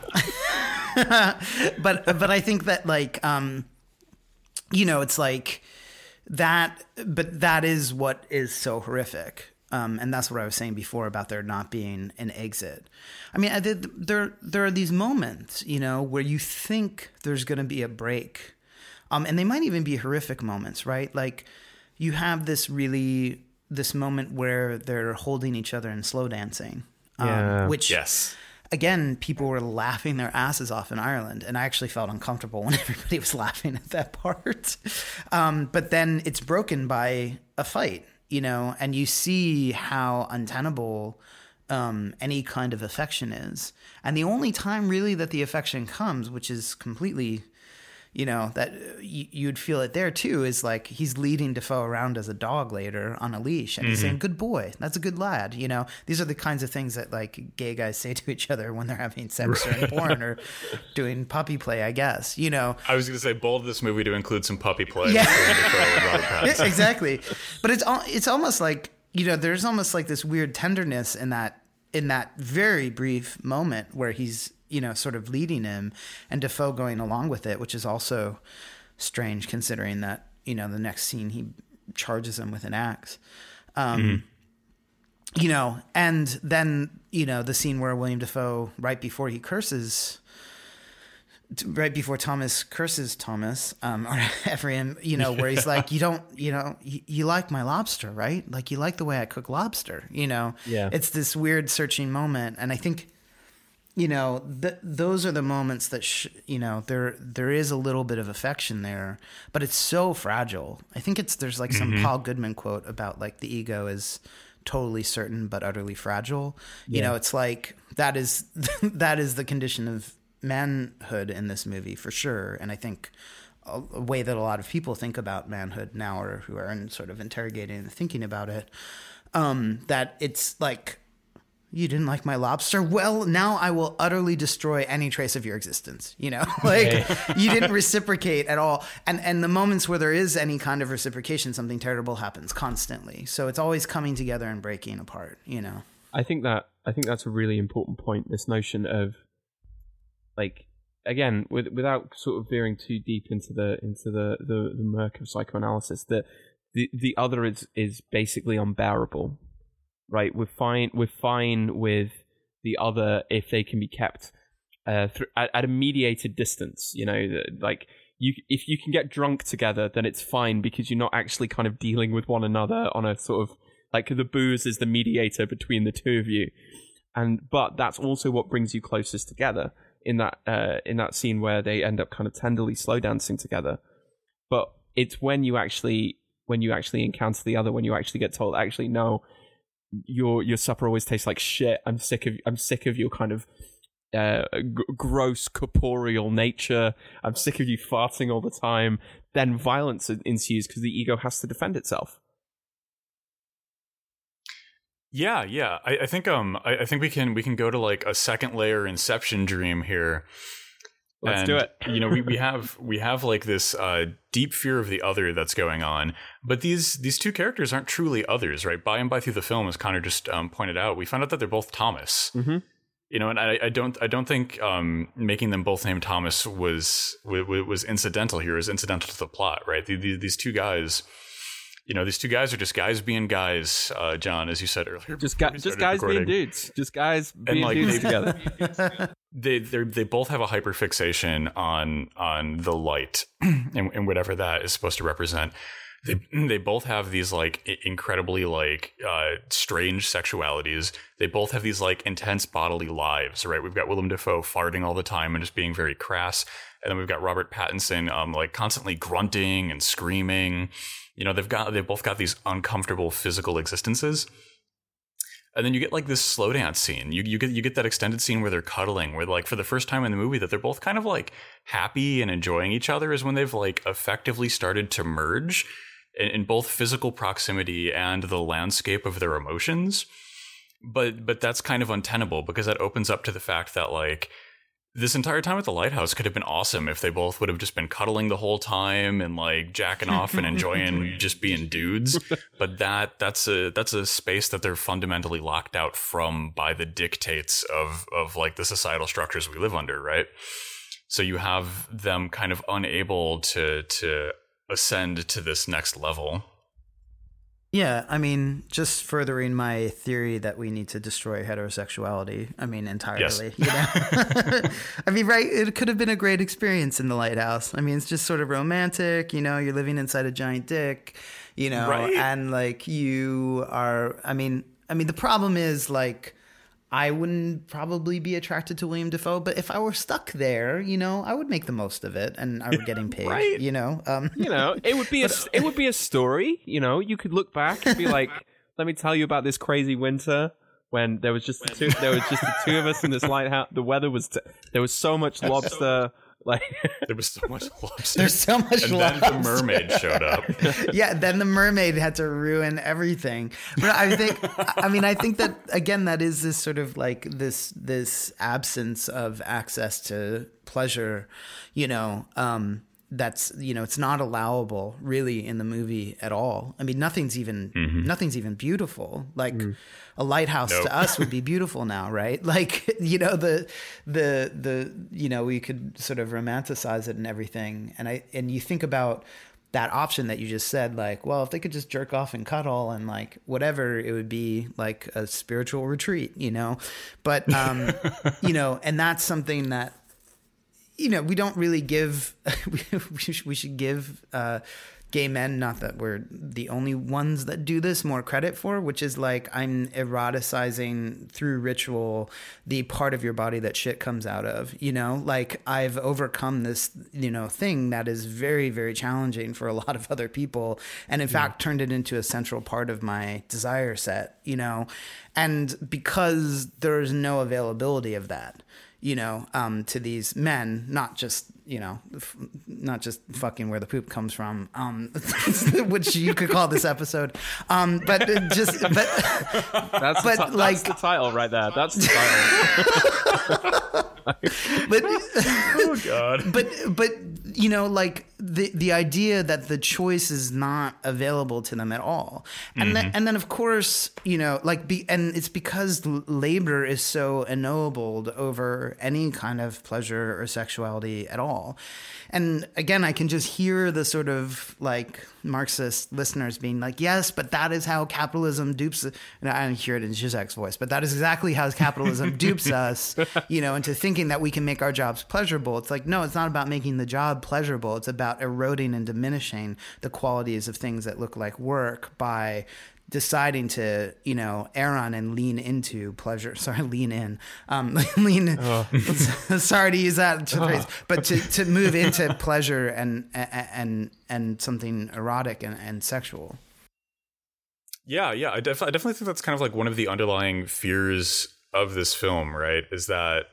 but but I think that like um, you know, it's like that. But that is what is so horrific. Um, and that's what I was saying before about there not being an exit. I mean, I did, there there are these moments, you know, where you think there's going to be a break, um, and they might even be horrific moments, right? Like you have this really this moment where they're holding each other and slow dancing, um, which yes again, people were laughing their asses off in Ireland, and I actually felt uncomfortable when everybody was laughing at that part. Um, but then it's broken by a fight, you know, and you see how untenable um, any kind of affection is. And the only time really that the affection comes, which is completely you know that you'd feel it there too is like he's leading Dafoe around as a dog later on a leash and mm-hmm. he's saying good boy. That's a good lad. You know these are the kinds of things that like gay guys say to each other when they're having sex or in porn or doing puppy play I guess you know. I was gonna say bold this movie to include some puppy play. Yeah. Exactly. But it's it's almost like you know there's almost like this weird tenderness in that in that very brief moment where he's you know, sort of leading him, and Dafoe going along with it, which is also strange considering that you know the next scene he charges him with an axe. Um, mm-hmm. You know, and then you know the scene where William Dafoe, right before he curses, right before Thomas curses Thomas um, or Ephraim, you know, where he's like, "You don't, you know, you, you, like my lobster, right? Like you like the way I cook lobster." You know, yeah. It's this weird searching moment, and I think you know, th- those are the moments that sh- you know there there is a little bit of affection there, but it's so fragile. I think it's there's like some Paul Goodman quote about like the ego is totally certain but utterly fragile. You know, it's like that is that is the condition of manhood in this movie for sure, and I think a, a way that a lot of people think about manhood now, or who are in sort of interrogating and thinking about it, um, that it's like you didn't like my lobster? Well now i will utterly destroy any trace of your existence you know? Like you didn't reciprocate at all. And and the moments where there is any kind of reciprocation something terrible happens constantly. So it's always coming together and breaking apart you know? I think that I think that's a really important point. This notion of like again, with, without sort of veering too deep into the into the the, the murk of psychoanalysis, that the the other is is basically unbearable, right? We're fine. We're fine with the other if they can be kept uh, thr at, at a mediated distance. You know, like you if you can get drunk together, then it's fine because you're not actually kind of dealing with one another on a sort of like the booze is the mediator between the two of you and but that's also what brings you closest together in that uh, in that scene where they end up kind of tenderly slow dancing together but it's when you actually when you actually encounter the other when you actually get told actually no your your supper always tastes like shit i'm sick of i'm sick of your kind of uh, g- gross corporeal nature i'm sick of you farting all the time then violence ensues because the ego has to defend itself Yeah, yeah. I, I think um I, I think we can we can go to like a second layer inception dream here. Let's And, do it. you know, we, we have we have like this uh, deep fear of the other that's going on, but these these two characters aren't truly others, right? By and by through the film, as Conner just um, pointed out, we found out that they're both Thomas. Mm-hmm. You know, and I, I don't I don't think um, making them both named Thomas was was, was incidental here. Is incidental to the plot, right? The, the, these two guys. You know, these two guys are just guys being guys, uh, John, as you said earlier. Just, before gu- just started guys being dudes. Just guys being like, dudes they- together. they they both have a hyperfixation on on the light and, and whatever that is supposed to represent. They they both have these like incredibly like uh, strange sexualities. They both have these like intense bodily lives. Right? We've got Willem Dafoe farting all the time and just being very crass, and then we've got Robert Pattinson um like constantly grunting and screaming. You know, they've got they've both got these uncomfortable physical existences. And then you get like this slow dance scene. You you get you get that extended scene where they're cuddling, where like for the first time in the movie that they're both kind of like happy and enjoying each other is when they've like effectively started to merge in, in both physical proximity and the landscape of their emotions. But but that's kind of untenable because that opens up to the fact that like this entire time at the lighthouse could have been awesome if they both would have just been cuddling the whole time and like jacking off and enjoying just being dudes. But that that's a that's a space that they're fundamentally locked out from by the dictates of of like the societal structures we live under right? So you have them kind of unable to to ascend to this next level Yeah, I mean, just furthering my theory that we need to destroy heterosexuality. I mean, entirely. Yes. You know? I mean, right? It could have been a great experience in the lighthouse. I mean, it's just sort of romantic. You know, you're living inside a giant dick. You know, Right. and like you are. I mean, I mean, the problem is like. I wouldn't probably be attracted to William Dafoe, but if I were stuck there, you know, I would make the most of it, and I would getting paid. Right. You know, um, you know, it would be a it would be a story. You know, you could look back and be like, "Let me tell you about this crazy winter when there was just the two, there was just the two of us in this lighthouse. The weather was t- there was so much lobster. Like, there was so much lobster there's so much. and then the mermaid showed up yeah, then the mermaid had to ruin everything. But I think, I mean, I think that again, that is this sort of like this this absence of access to pleasure, you know. Um, that's you know, it's not allowable really in the movie at all. I mean, nothing's even nothing's even beautiful. Like a lighthouse Nope. to us would be beautiful now, right? Like you know the the the you know we could sort of romanticize it and everything. And I and you think about that option that you just said, like, well, if they could just jerk off and cuddle and like whatever, it would be like a spiritual retreat, you know. But um, you know, and that's something that you know we don't really give. we, should, give uh, gay men, not that we're the only ones that do this, more credit for, which is like I'm eroticizing through ritual the part of your body that shit comes out of, you know? Like I've overcome this, you know, thing that is very, very challenging for a lot of other people. And in fact, turned it into a central part of my desire set, you know? And because there's no availability of that, you know, um, to these men, not just you know, f- not just fucking where the poop comes from, um, which you could call this episode, um, but just but That's, But, the, ti- like- that's the title right there. That's the title. but Oh God. but but you know like the the idea that the choice is not available to them at all and then and then of course you know like be and it's because labor is so ennobled over any kind of pleasure or sexuality at all and again i can just hear the sort of like marxist listeners being like yes but that is how capitalism dupes and i don't hear it in Zizek's voice but that is exactly how capitalism dupes us you know into thinking that we can make our jobs pleasurable. It's like no it's not about making the job pleasurable. It's about eroding and diminishing the qualities of things that look like work by deciding to you know err on and lean into pleasure. Sorry lean in. Um lean sorry to use that phrase but to to move into pleasure and and and something erotic and, and sexual. Yeah, yeah. I, def- I definitely think that's kind of like one of the underlying fears of this film, right? Is that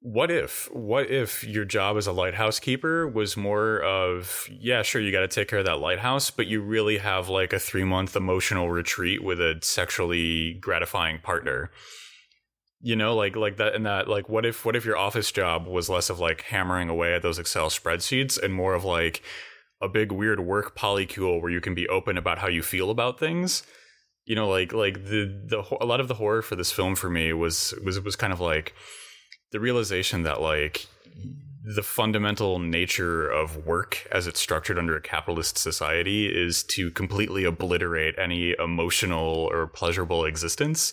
what if, what if your job as a lighthouse keeper was more of, yeah, sure, you got to take care of that lighthouse, but you really have like a three month emotional retreat with a sexually gratifying partner. You know, like like that, and that, like, what if what if your office job was less of like hammering away at those Excel spreadsheets and more of like a big weird work polycule where you can be open about how you feel about things you know like like the the a lot of the horror for this film for me was was was kind of like the realization that like the fundamental nature of work as it's structured under a capitalist society is to completely obliterate any emotional or pleasurable existence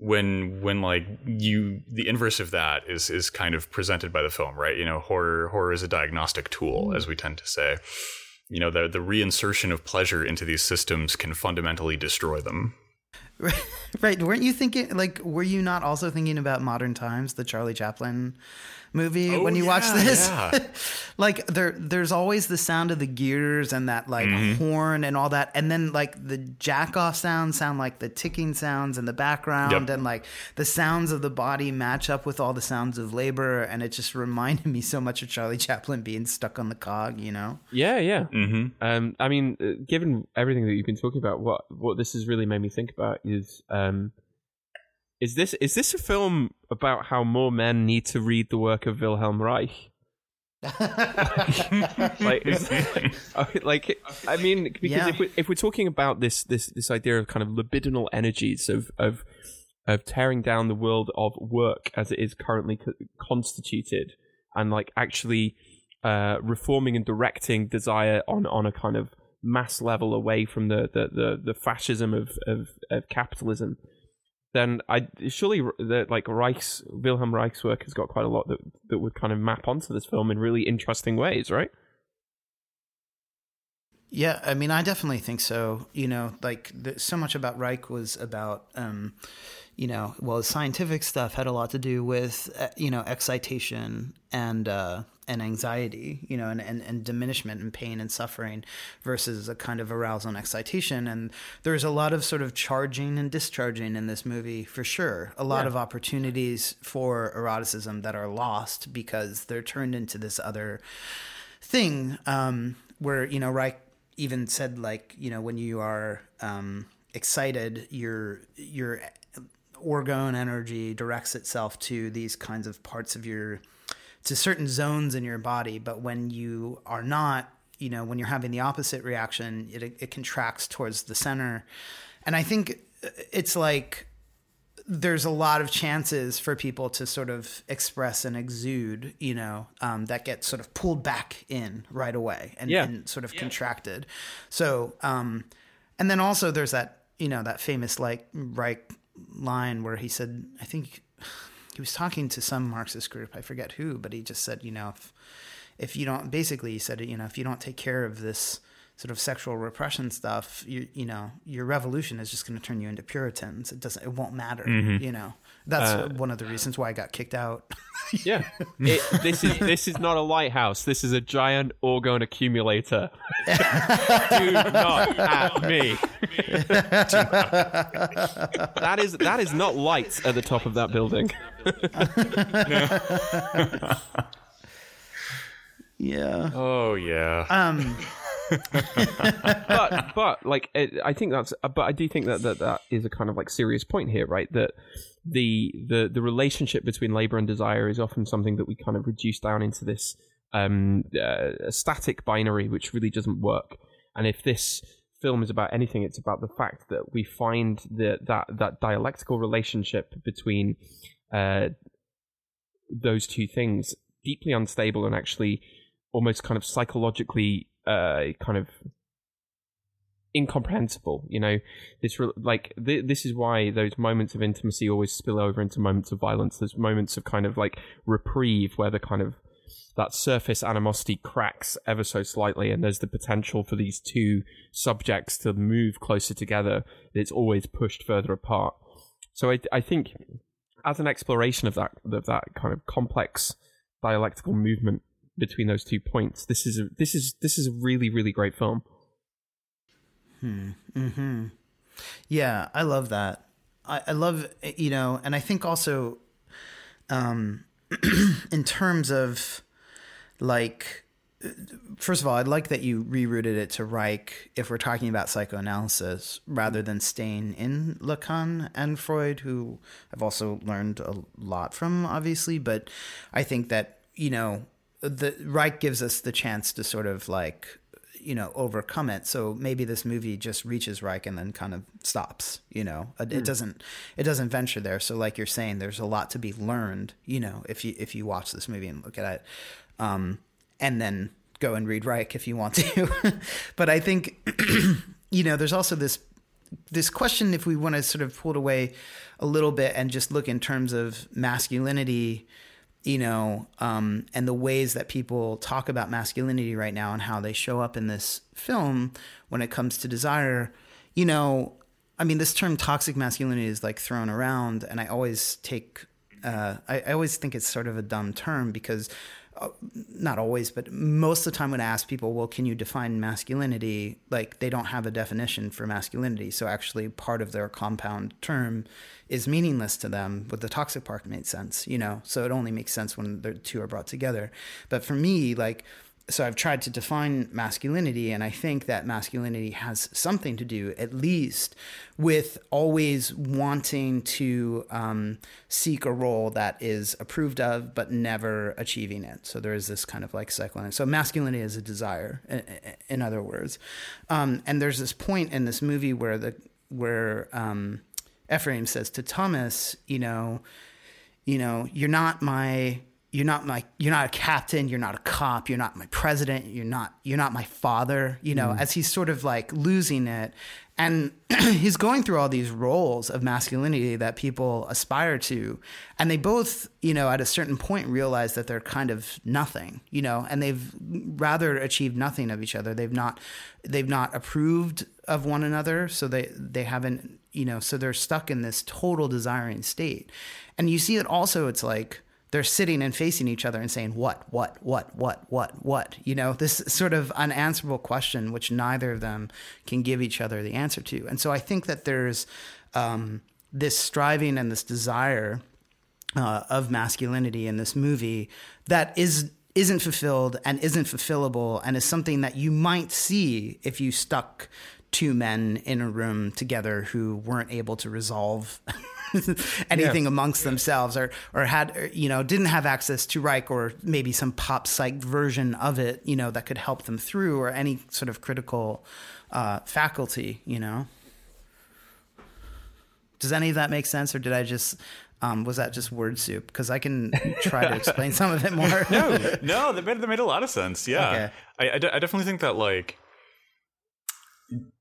when when like you the inverse of that is is kind of presented by the film right? You know horror horror is a diagnostic tool as we tend to say. You know the the reinsertion of pleasure into these systems can fundamentally destroy them right. Weren't you thinking like were you not also thinking about modern times the charlie chaplin movie Oh, when you watch this yeah. like there there's always the sound of the gears and that like Mm-hmm. horn and all that and then like the jack off sounds sound like the ticking sounds in the background Yep. and like the sounds of the body match up with all the sounds of labor and it just reminded me so much of charlie chaplin being stuck on the cog you know Yeah, yeah. mm-hmm. Um, I mean, uh, given everything that you've been talking about, what what this has really made me think about is um, is this is this a film about how more men need to read the work of Wilhelm Reich? like, is, like I mean, because Yeah. if we if we're talking about this this this idea of kind of libidinal energies of of of tearing down the world of work as it is currently co- constituted, and like actually uh, reforming and directing desire on on a kind of mass level away from the the the, the fascism of, of of capitalism. Then I surely the like Reich's Wilhelm Reich's work has got quite a lot that that would kind of map onto this film in really interesting ways, right? Yeah, I mean, I definitely think so. You know, like the, so much about Reich was about, um, you know, well, scientific stuff had a lot to do with, uh, you know, excitation and uh, and anxiety, you know, and, and, and diminishment and pain and suffering versus a kind of arousal and excitation. And there's a lot of sort of charging and discharging in this movie for sure. A lot Yeah. of opportunities for eroticism that are lost because they're turned into this other thing um, where you know Reich even said like you know when you are um, excited your your orgone energy directs itself to these kinds of parts of your to certain zones in your body but when you are not you know when you're having the opposite reaction it, it contracts towards the center and i think it's like there's a lot of chances for people to sort of express and exude, you know, um, that get sort of pulled back in right away and, Yeah. and sort of contracted. So, um, and then also there's that, you know, that famous like Reich line where he said, I think he was talking to some Marxist group, I forget who, but he just said, you know, if, if you don't, basically he said, you know, if you don't take care of this sort of sexual repression stuff, you you know, your revolution is just going to turn you into Puritans. It doesn't. It won't matter. Mm-hmm. You know, that's uh, one of the reasons why I got kicked out. Yeah, it, this is this is not a lighthouse. This is a giant orgone accumulator. Do not at me. that is that is not lights at the top of that building. yeah. Oh yeah. Um. but but like it, I think that's but I do think that, that that is a kind of like serious point here, right? That the the the relationship between labor and desire is often something that we kind of reduce down into this um uh, static binary, which really doesn't work. And if this film is about anything, it's about the fact that we find that that that dialectical relationship between uh, those two things deeply unstable and actually almost kind of psychologically uh, kind of incomprehensible. You know, this re- like th- this is why those moments of intimacy always spill over into moments of violence. There's moments of kind of like reprieve where the kind of that surface animosity cracks ever so slightly, and there's the potential for these two subjects to move closer together. It's always pushed further apart. So I, I think, as an exploration of that of that kind of complex dialectical movement between those two points, this is a, this is this is a really really great film. Hmm. Yeah, I love that. I, I love you know, and I think also, um, in terms of like, first of all, I'd like that you rerouted it to Reich if we're talking about psychoanalysis rather than staying in Lacan and Freud, who I've also learned a lot from, obviously. But I think that you know, the Reich gives us the chance to sort of like you know overcome it. So maybe this movie just reaches Reich and then kind of stops you know? It, it doesn't it doesn't venture there. So like you're saying there's a lot to be learned you know if you if you watch this movie and look at it. Um and then go and read Reich if you want to. But I think you know there's also this this question if we want to sort of pull it away a little bit and just look in terms of masculinity you know, um, and the ways that people talk about masculinity right now and how they show up in this film when it comes to desire, you know, I mean, this term toxic masculinity is like thrown around, and I always take, uh, I, I always think it's sort of a dumb term because Uh, not always, but most of the time when I ask people, well, can you define masculinity? Like they don't have a definition for masculinity. So actually part of their compound term is meaningless to them. But the toxic part made sense, you know? So it only makes sense when the two are brought together. But for me, like, so I've tried to define masculinity, and I think that masculinity has something to do, at least, with always wanting to um, seek a role that is approved of, but never achieving it. So there is this kind of like cycle. So masculinity is a desire, in other words. Um, and there's this point in this movie where the where um, Ephraim says to Thomas, you know, you know, you're not my you're not my you're not a captain you're not a cop you're not my president you're not you're not my father you know mm. as he's sort of like losing it. And he's going through all these roles of masculinity that people aspire to. And they both you know at a certain point realize that they're kind of nothing you know and they've rather achieved nothing of each other. They've not they've not approved of one another so they they haven't you know so they're stuck in this total desiring state. And you see it also it's like they're sitting and facing each other and saying what what what what what what? You know this sort of unanswerable question which neither of them can give each other the answer to. And so i think that there's um, this striving and this desire uh, of masculinity in this movie that is isn't fulfilled and isn't fulfillable and is something that you might see if you stuck two men in a room together who weren't able to resolve anything amongst themselves or or had or, you know didn't have access to Reich or maybe some pop psych version of it you know that could help them through or any sort of critical uh, faculty you know does any of that make sense or did I just um, was that just word soup? Because I can try to explain some of it more. no, no, that made, that made a lot of sense. Yeah, Okay. I, I de- I definitely think that like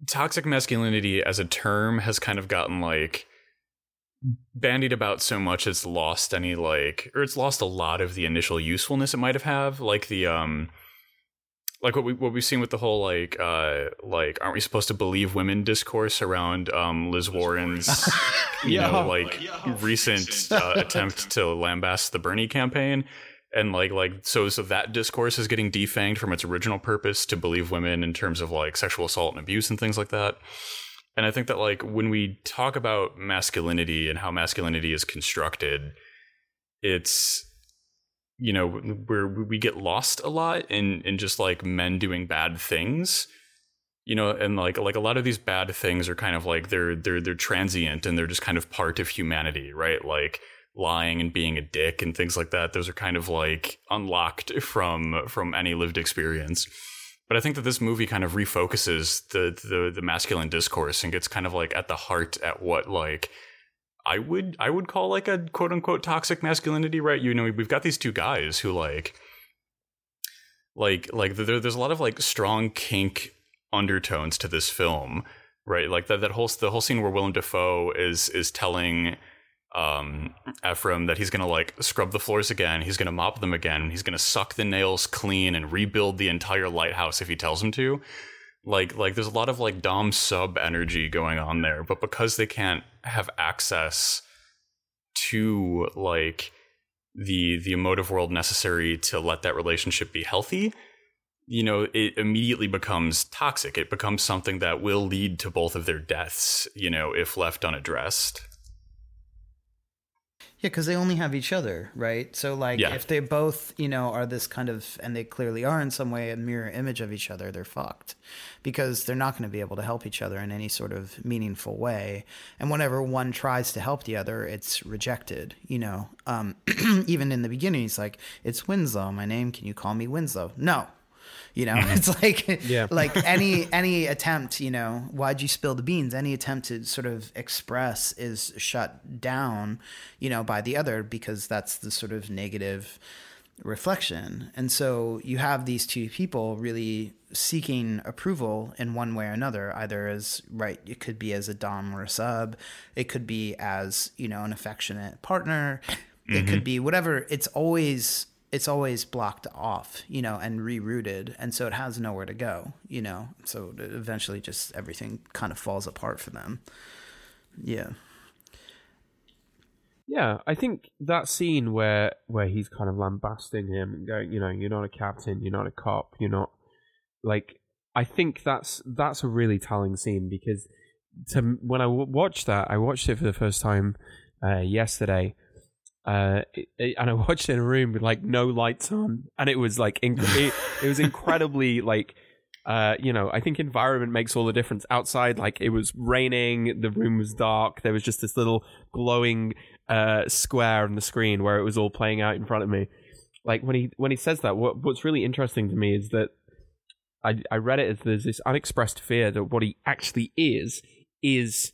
toxic masculinity as a term has kind of gotten like bandied about so much it's lost any like or it's lost a lot of the initial usefulness it might have have like the um like what we what we've seen with the whole like uh like aren't we supposed to believe women discourse around um Liz Warren's you Yeah. know like recent uh, attempt to lambast the Bernie campaign? And like like so so that discourse is getting defanged from its original purpose to believe women in terms of like sexual assault and abuse and things like that and I think that like when we talk about masculinity and how masculinity is constructed it's you know where we get lost a lot in in just like men doing bad things you know and like like a lot of these bad things are kind of like they're they're they're transient and they're just kind of part of humanity right? Like lying and being a dick and things like that those are kind of like unlocked from from any lived experience but i think that this movie kind of refocuses the the, the masculine discourse and gets kind of like at the heart at what like I would I would call like a quote unquote toxic masculinity, right? You know, we've got these two guys who like like like there, there's a lot of like strong kink undertones to this film, right? Like that that whole the whole scene where Willem Dafoe is is telling um Ephraim that he's gonna like scrub the floors again, he's gonna mop them again, he's gonna suck the nails clean and rebuild the entire lighthouse if he tells him to. Like like there's a lot of like dom sub energy going on there but because they can't have access to like the the emotive world necessary to let that relationship be healthy you know it immediately becomes toxic. It becomes something that will lead to both of their deaths you know if left unaddressed Yeah, because they only have each other, right? So, like, Yeah. if they both, you know, are this kind of, and they clearly are in some way a mirror image of each other, they're fucked because they're not going to be able to help each other in any sort of meaningful way. And whenever one tries to help the other, it's rejected, you know. Um, even in the beginning, he's like, it's Winslow, my name. Can you call me Winslow? No. You know, mm-hmm. it's like Yeah. like any any attempt, you know, why'd you spill the beans? Any attempt to sort of express is shut down, you know, by the other because that's the sort of negative reflection. And so you have these two people really seeking approval in one way or another, either as right, it could be as a dom or a sub, it could be as, you know, an affectionate partner, it could mm-hmm. be whatever. It's always it's always blocked off, you know, and rerouted, and so it has nowhere to go, you know. So eventually, just everything kind of falls apart for them. Yeah. Yeah, I think that scene where where he's kind of lambasting him and going, you know, you're not a captain, you're not a cop, you're not like. I think that's that's a really telling scene because to when I w- watched that, I watched it for the first time uh, yesterday, uh, it, it- and I watched it in a room with like no lights on, and it was like inc- it, it was incredibly like uh, you know, I think environment makes all the difference. Outside, like it was raining, the room was dark. There was just this little glowing uh, square on the screen where it was all playing out in front of me. Like when he when he says that, what what's really interesting to me is that I I read it as there's this unexpressed fear that what he actually is is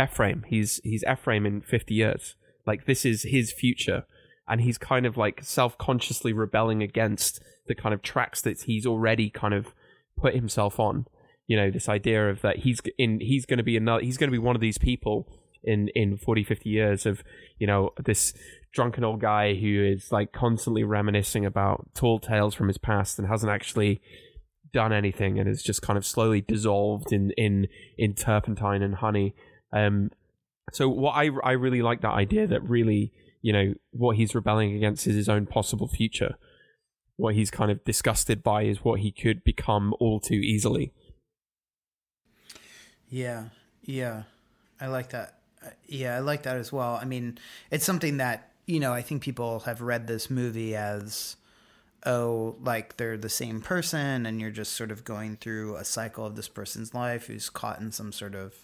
Ephraim. He's he's Ephraim in fifty years. Like this is his future, and he's kind of like self consciously rebelling against the kind of tracks that he's already kind of put himself on. You know, this idea of that he's in he's going to be another he's going to be one of these people in in 40 50 years of you know this drunken old guy who is like constantly reminiscing about tall tales from his past and hasn't actually done anything and is just kind of slowly dissolved in in in turpentine and honey um so what i i really like that idea that really you know what he's rebelling against is his own possible future what he's kind of disgusted by is what he could become all too easily Yeah, yeah, I like that. Uh, Yeah, I like that as well. I mean, it's something that you know I think people have read this movie as oh, like they're the same person, and you're just sort of going through a cycle of this person's life who's caught in some sort of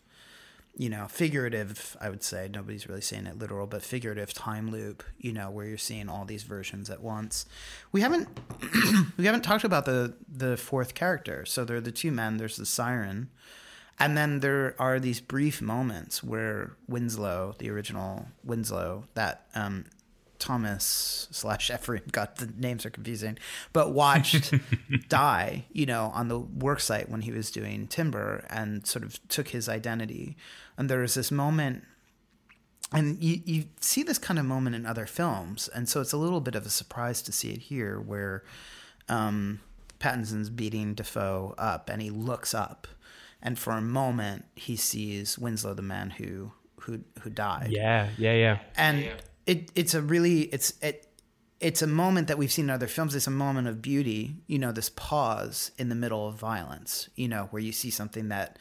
you know figurative. I would say nobody's really saying it literal, but figurative time loop. You know, where you're seeing all these versions at once. We haven't we haven't talked about the the fourth character. So there are the two men. There's the siren. And then there are these brief moments where Winslow, the original Winslow, that um, Thomas slash Ephraim, got the names are confusing, but watched die, you know, on the work site when he was doing timber and sort of took his identity. And there was this moment and you, you see this kind of moment in other films and so it's a little bit of a surprise to see it here where um, Pattinson's beating Dafoe up, and he looks up, and for a moment he sees Winslow, the man who who who died. Yeah, yeah, yeah. and it it's a really it's it it's a moment that we've seen in other films. It's a moment of beauty, you know, this pause in the middle of violence, you know, where you see something that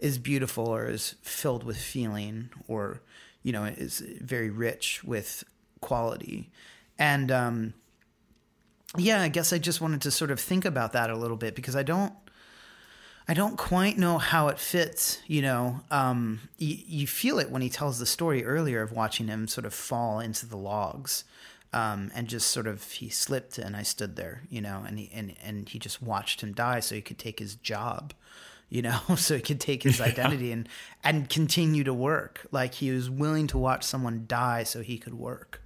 is beautiful or is filled with feeling or, you know, is very rich with quality. And um, yeah, I guess I just wanted to sort of think about that a little bit because I don't I don't quite know how it fits. You know, um, you, you feel it when he tells the story earlier of watching him sort of fall into the logs, um, and just sort of he slipped and I stood there. You know, and he and and he just watched him die so he could take his job. You know, so he could take his identity and and continue to work. Like he was willing to watch someone die so he could work.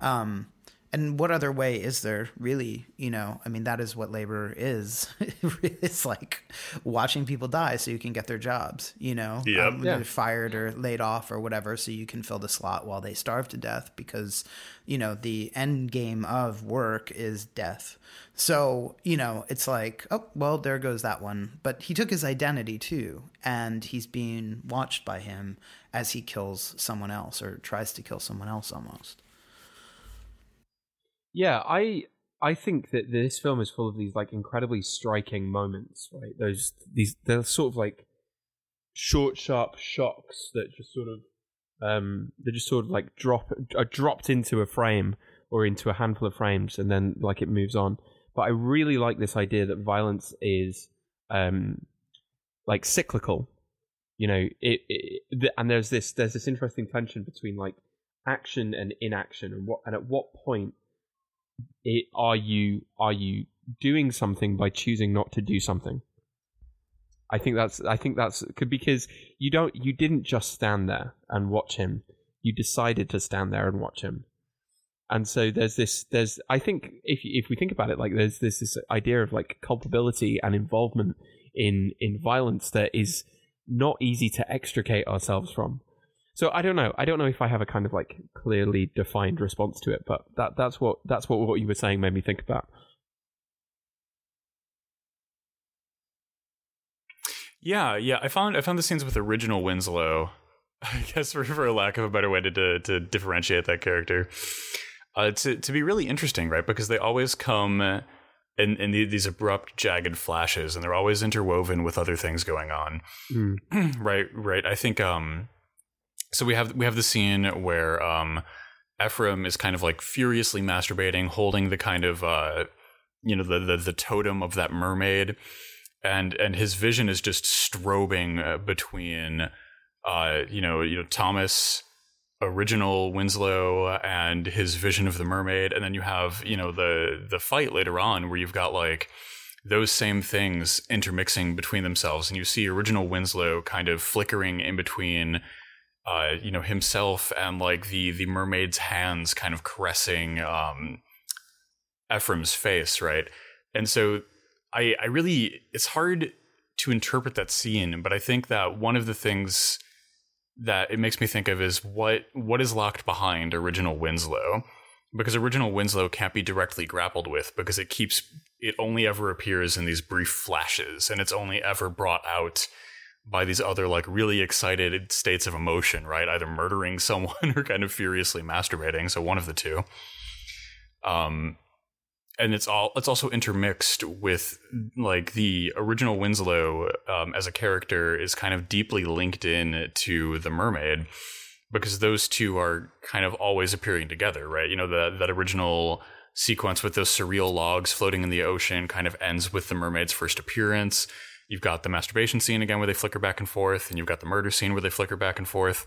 Um, and what other way is there really you know i mean that is what labor is. It's like watching people die so you can get their jobs you know? Yep. um, Yeah. they're fired or laid off or whatever so you can fill the slot while they starve to death because you know the end game of work is death. So you know it's like oh well there goes that one. But he took his identity too and he's being watched by him as he kills someone else or tries to kill someone else almost Yeah, I I think that this film is full of these like incredibly striking moments, right? Those these they're sort of like short, sharp shocks that just sort of um they just sort of like drop are dropped into a frame or into a handful of frames and then like it moves on. But I really like this idea that violence is um like cyclical. You know, it, it th- and there's this there's this interesting tension between like action and inaction and what and at what point it, are you are you doing something by choosing not to do something? I think that's i think that's because you don't you didn't just stand there and watch him. You decided to stand there and watch him. And so there's this there's i think if if we think about it like there's this this idea of like culpability and involvement in in violence that is not easy to extricate ourselves from so I don't know. I don't know if I have a kind of like clearly defined response to it, but that that's what that's what what you were saying made me think about. Yeah, yeah. I found I found the scenes with original Winslow. I guess for, for lack of a better way to to, to differentiate that character, uh, to to be really interesting, right? Because they always come in in the, these abrupt, jagged flashes, and they're always interwoven with other things going on. right, right. I think um, so. We have we have the scene where um, Ephraim is kind of like furiously masturbating, holding the kind of uh, you know, the the, the totem of that mermaid and and his vision is just strobing uh, between uh you know you know Thomas original Winslow and his vision of the mermaid and then you have you know the the fight later on where you've got like those same things intermixing between themselves and you see original Winslow kind of flickering in between uh you know himself and like the the mermaid's hands kind of caressing um Ephraim's face right and so I, I really it's hard to interpret that scene, but I think that one of the things that it makes me think of is what what is locked behind original Winslow. Because original Winslow can't be directly grappled with because it keeps it only ever appears in these brief flashes and it's only ever brought out by these other like really excited states of emotion, right? Either murdering someone or kind of furiously masturbating, so one of the two. Um and it's all it's also intermixed with like the original Winslow um, as a character is kind of deeply linked in to the mermaid because those two are kind of always appearing together, right? You know that that original sequence with those surreal logs floating in the ocean kind of ends with the mermaid's first appearance. You've got the masturbation scene again where they flicker back and forth, and you've got the murder scene where they flicker back and forth.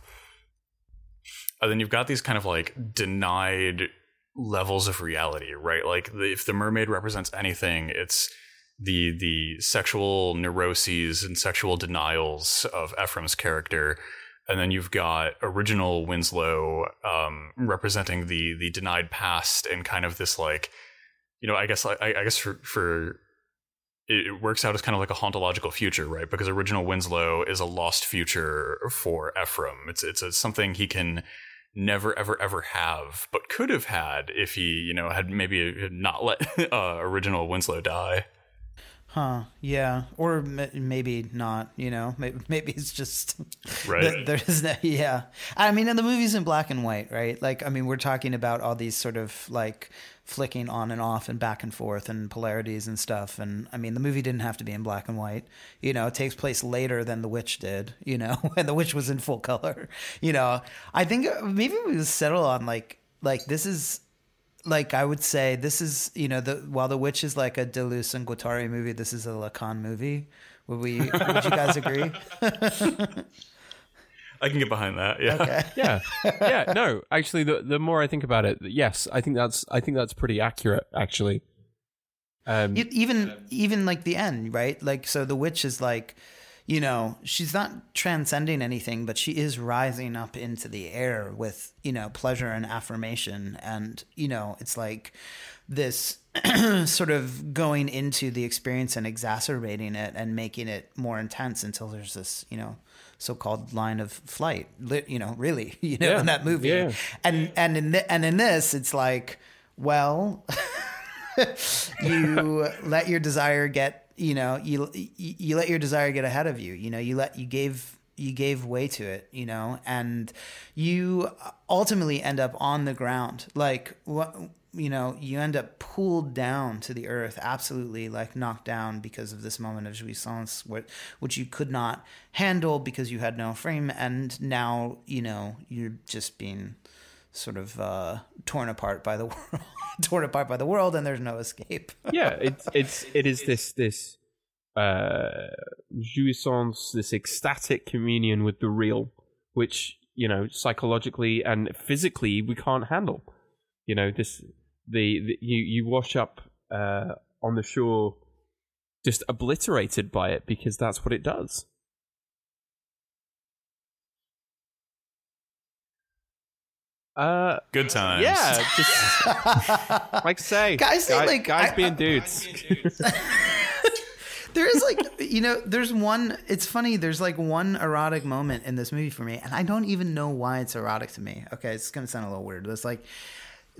And then you've got these kind of like denied levels of reality, right? Like the, if the mermaid represents anything, it's the the sexual neuroses and sexual denials of Ephraim's character, and then you've got original Winslow um, representing the the denied past and kind of this like, you know, I guess I, I guess for for it it works out as kind of like a hauntological future, right? Because original Winslow is a lost future for Ephraim. It's it's a, something he can never ever ever have, but could have had if he you know had maybe not let uh, original Winslow die. Huh. Yeah. Or m- maybe not. You know. Maybe, maybe it's just Right. There's no. Yeah. I mean, and the movie's in black and white, right? Like, I mean, we're talking about all these sort of like flicking on and off and back and forth and polarities and stuff. And I mean, the movie didn't have to be in black and white. You know, it takes place later than The Witch did. You know, and The Witch was in full color. You know, I think uh, maybe we would settle on like like this is like I would say this is you know the while the witch is like a Deleuze and Guattari movie, this is a Lacan movie. Would we? would you guys agree? I can get behind that. Yeah. Okay. yeah, yeah. No, actually, the the more I think about it, yes, I think that's I think that's pretty accurate. Actually, um, even even like the end, right? Like so, the witch is like, you know, she's not transcending anything, but she is rising up into the air with you know pleasure and affirmation, and you know, it's like this sort of going into the experience and exacerbating it and making it more intense until there's this you know so-called line of flight you know really you know Yeah. in that movie Yeah. and and in th- and in this it's like well you let your desire get you know you you you let your desire get ahead of you you know you let you gave you gave way to it you know and you ultimately end up on the ground like what you know you end up pulled down to the earth absolutely like knocked down because of this moment of jouissance which, you could not handle because you had no frame and now you know you're just being sort of uh, torn apart by the world torn apart by the world and there's no escape yeah, it's it's it is this this uh, jouissance, this ecstatic communion with the real, which you know psychologically and physically we can't handle. You know this the, the you you wash up uh, on the shore, just obliterated by it because that's what it does. Uh, Good times. yeah, just like say, Guys, they, guy- like, guys I- being dudes. there is like you know there's one it's funny there's like one erotic moment in this movie for me and i don't even know why it's erotic to me okay it's gonna sound a little weird but it's like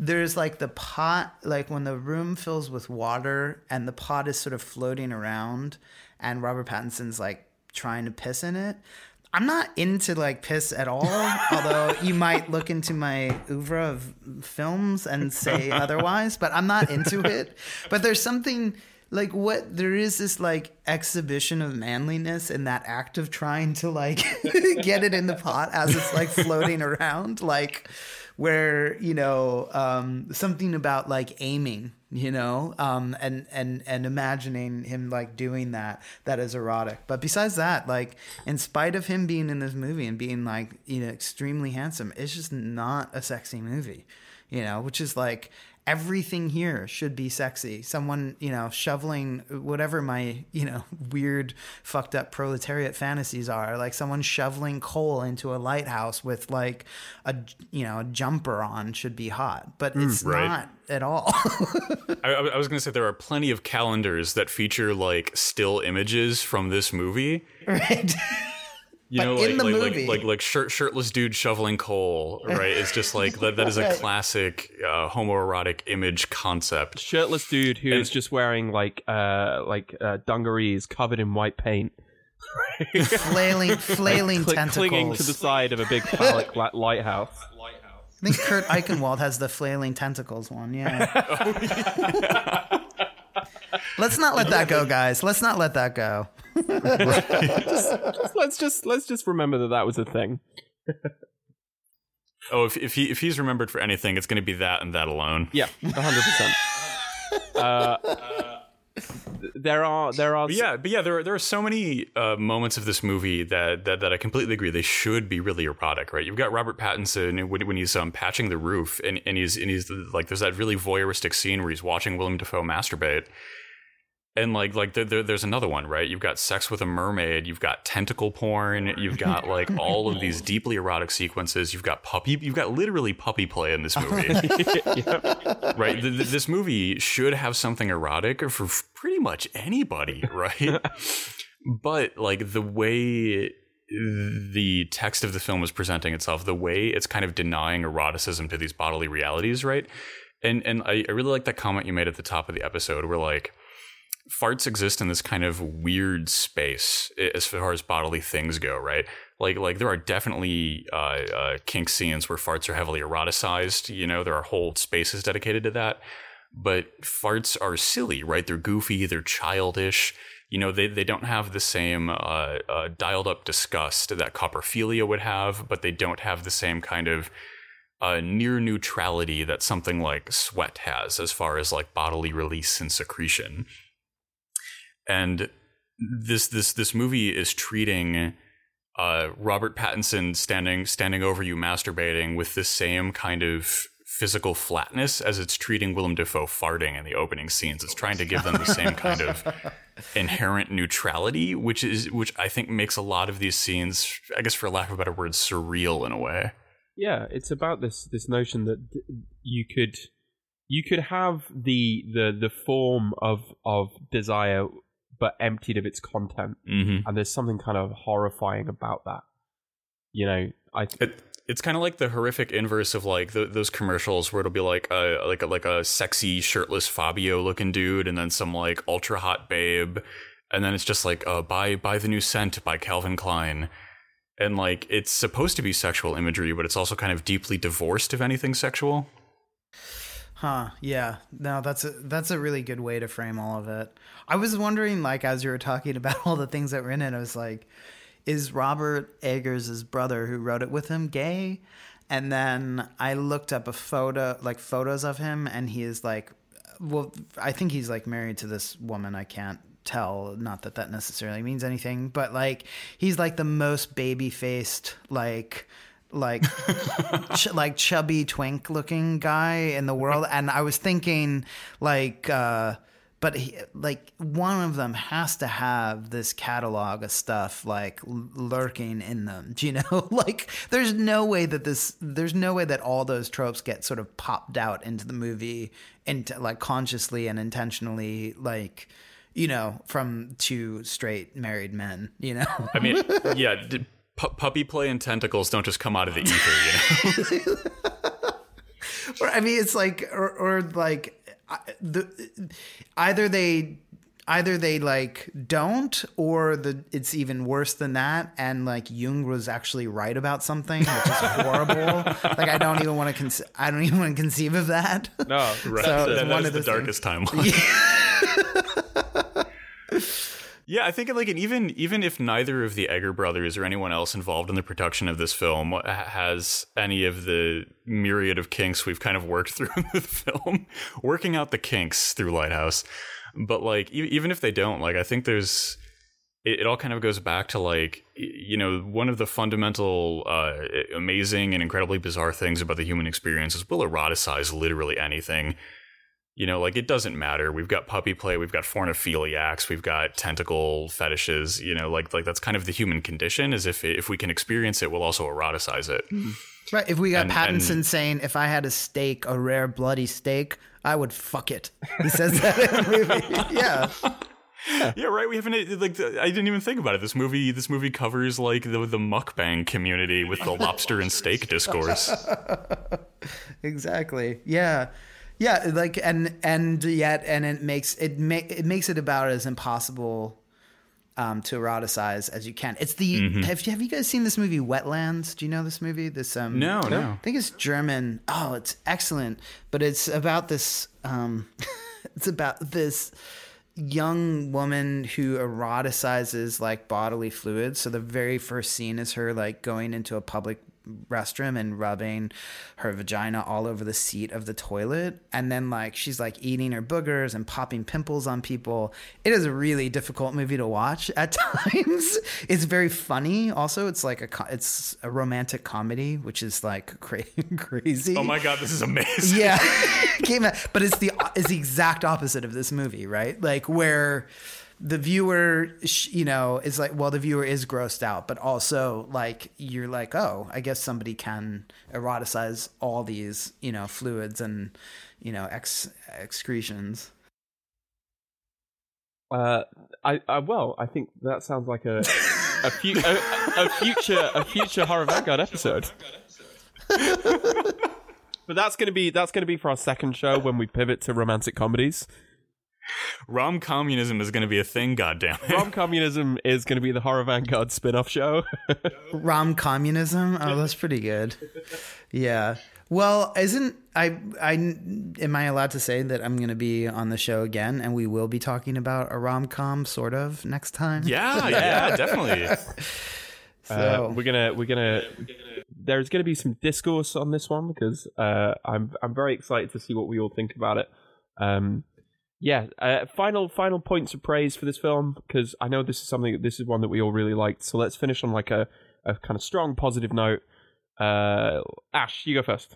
there's like the pot like when the room fills with water and the pot is sort of floating around and robert pattinson's like trying to piss in it i'm not into like piss at all although you might look into my oeuvre of films and say otherwise but i'm not into it. But there's something like what there is this like exhibition of manliness in that act of trying to like get it in the pot as it's like floating around like where you know um something about like aiming you know um and and and imagining him like doing that that is erotic. But besides that like in spite of him being in this movie and being like you know extremely handsome it's just not a sexy movie you know which is like everything here should be sexy. Someone, you know, shoveling whatever my, you know, weird fucked up proletariat fantasies are, like someone shoveling coal into a lighthouse with like a, you know, a jumper on should be hot, but mm, it's right. not at all. I, I was going to say there are plenty of calendars that feature like still images from this movie. right. You But know, in like, the like, movie- like like like shirt, shirtless dude shoveling coal, right? It's just like that, that is a classic uh, homoerotic image concept. shirtless dude who is And- just wearing like uh like uh, dungarees covered in white paint, flailing, flailing cli- tentacles. clinging to the side of a big phallic li- lighthouse. I think Kurt Eichenwald has the flailing tentacles one. Yeah. Let's not let that go, guys. Let's not let that go. Let's just let's just remember that that was a thing. Oh, if if he if he's remembered for anything, it's going to be that and that alone. Yeah, hundred percent. Uh, there are there are But yeah, but yeah, there are, there are so many uh, moments of this movie that, that that I completely agree. They should be really erotic, right? You've got Robert Pattinson when, when he's um, patching the roof, and, and he's and he's like, there's that really voyeuristic scene where he's watching Willem Dafoe masturbate, and like like there, there, there's another one, right? You've got sex with a mermaid, you've got tentacle porn, you've got like all of these deeply erotic sequences. You've got puppy, you've got literally puppy play in this movie right? Th- th- this movie should have something erotic for f- pretty much anybody, right? but like the way the text of the film is presenting itself, the way it's kind of denying eroticism to these bodily realities, right? And and I, I really like that comment you made at the top of the episode, where like farts exist in this kind of weird space as far as bodily things go, right? Like, like there are definitely uh, uh, kink scenes where farts are heavily eroticized. You know, there are whole spaces dedicated to that. But farts are silly, right? They're goofy, they're childish. You know, they, they don't have the same uh, uh, dialed up disgust that coprophilia would have, but they don't have the same kind of uh, near neutrality that something like sweat has as far as like bodily release and secretion. And this this this movie is treating uh, Robert Pattinson standing standing over you masturbating with the same kind of physical flatness as it's treating Willem Dafoe farting in the opening scenes. It's trying to give them the same kind of inherent neutrality, which is which I think makes a lot of these scenes, I guess for lack of a better word, surreal in a way. Yeah, it's about this this notion that you could you could have the the the form of of desire but emptied of its content Mm-hmm. and there's something kind of horrifying about that you know i It, it's kind of like the horrific inverse of like the, those commercials where it'll be like a like a, like a sexy shirtless Fabio looking dude, and then some like ultra hot babe, and then it's just like uh, buy buy the new scent by Calvin Klein, and like it's supposed to be sexual imagery, but it's also kind of deeply divorced of anything sexual. Huh. Yeah. No, that's a that's a really good way to frame all of it. I was wondering, like, as you were talking about all the things that were in it, I was like, is Robert Eggers' brother who wrote it with him gay? And then I looked up a photo, like photos of him, and he is like, well, I think he's like married to this woman. I can't tell. Not that that necessarily means anything, but like he's like the most baby faced, like like ch- like chubby twink looking guy in the world and i was thinking like uh but he, like one of them has to have this catalog of stuff like lurking in them do you know? Like there's no way that this there's no way that all those tropes get sort of popped out into the movie into like consciously and intentionally like you know from two straight married men you know? I mean, yeah, d- puppy play and tentacles don't just come out of the ether, you know. or I mean, it's like, or, or like, the either they either they like don't, or the it's even worse than that. And like Jung was actually right about something, which is horrible. like I don't even want to, con- I don't even want to conceive of that. no Right. So, that, that one is the darkest timeline. Yeah, I think like and even even if neither of the Eggers brothers or anyone else involved in the production of this film has any of the myriad of kinks we've kind of worked through in the film, working out the kinks through Lighthouse, but like even if they don't, like I think there's it, it all kind of goes back to like you know one of the fundamental uh, amazing and incredibly bizarre things about the human experience is we'll eroticize literally anything you know, like it doesn't matter. We've got puppy play, we've got pornophiliacs, we've got tentacle fetishes. You know, like like that's kind of the human condition. Is if if we can experience it, we'll also eroticize it. Mm-hmm. Right. If we got And- Pattinson and- saying, "If I had a steak, a rare bloody steak, I would fuck it," he says that in the movie. Yeah. yeah, right. We haven't like I didn't even think about it. This movie this movie covers like the the mukbang community with the lobster and steak discourse. exactly yeah yeah like and and yet and it makes it make it makes it about as impossible um to eroticize as you can it's the Mm-hmm. have, you, have you guys seen this movie wetlands do you know this movie this um No, no. i think it's german oh it's excellent but it's about this um it's about this young woman who eroticizes like bodily fluids. So the very first scene is her like going into a public restroom and rubbing her vagina all over the seat of the toilet. And then like she's like eating her boogers and popping pimples on people. It is a really difficult movie to watch at times. It's very funny. Also it's like a it's a romantic comedy which is like cra- crazy. Oh my god, this is amazing. yeah. Came out but it's the it's the exact opposite of this movie right? Like where the viewer you know is like well the viewer is grossed out but also like you're like oh i guess somebody can eroticize all these you know fluids and you know ex excretions Uh, I, I well, I think that sounds like a a, fu- a, a future a future horror vanguard episode. but that's gonna be that's gonna be for our second show when we pivot to romantic comedies. Rom communism is going to be a thing. Goddamn it! Rom communism is going to be the Horror Vanguard spin off show. Rom communism. Oh, that's pretty good. Yeah. Well, isn't I I am I allowed to say that I'm going to be on the show again, and we will be talking about a rom com sort of next time. yeah, yeah, definitely. So Uh, we're gonna we're gonna there's gonna be some discourse on this one because uh, I'm I'm very excited to see what we all think about it. Um, yeah, uh, final final points of praise for this film because I know this is something this is one that we all really liked. So let's finish on like a, a kind of strong positive note. Uh, Ash, you go first.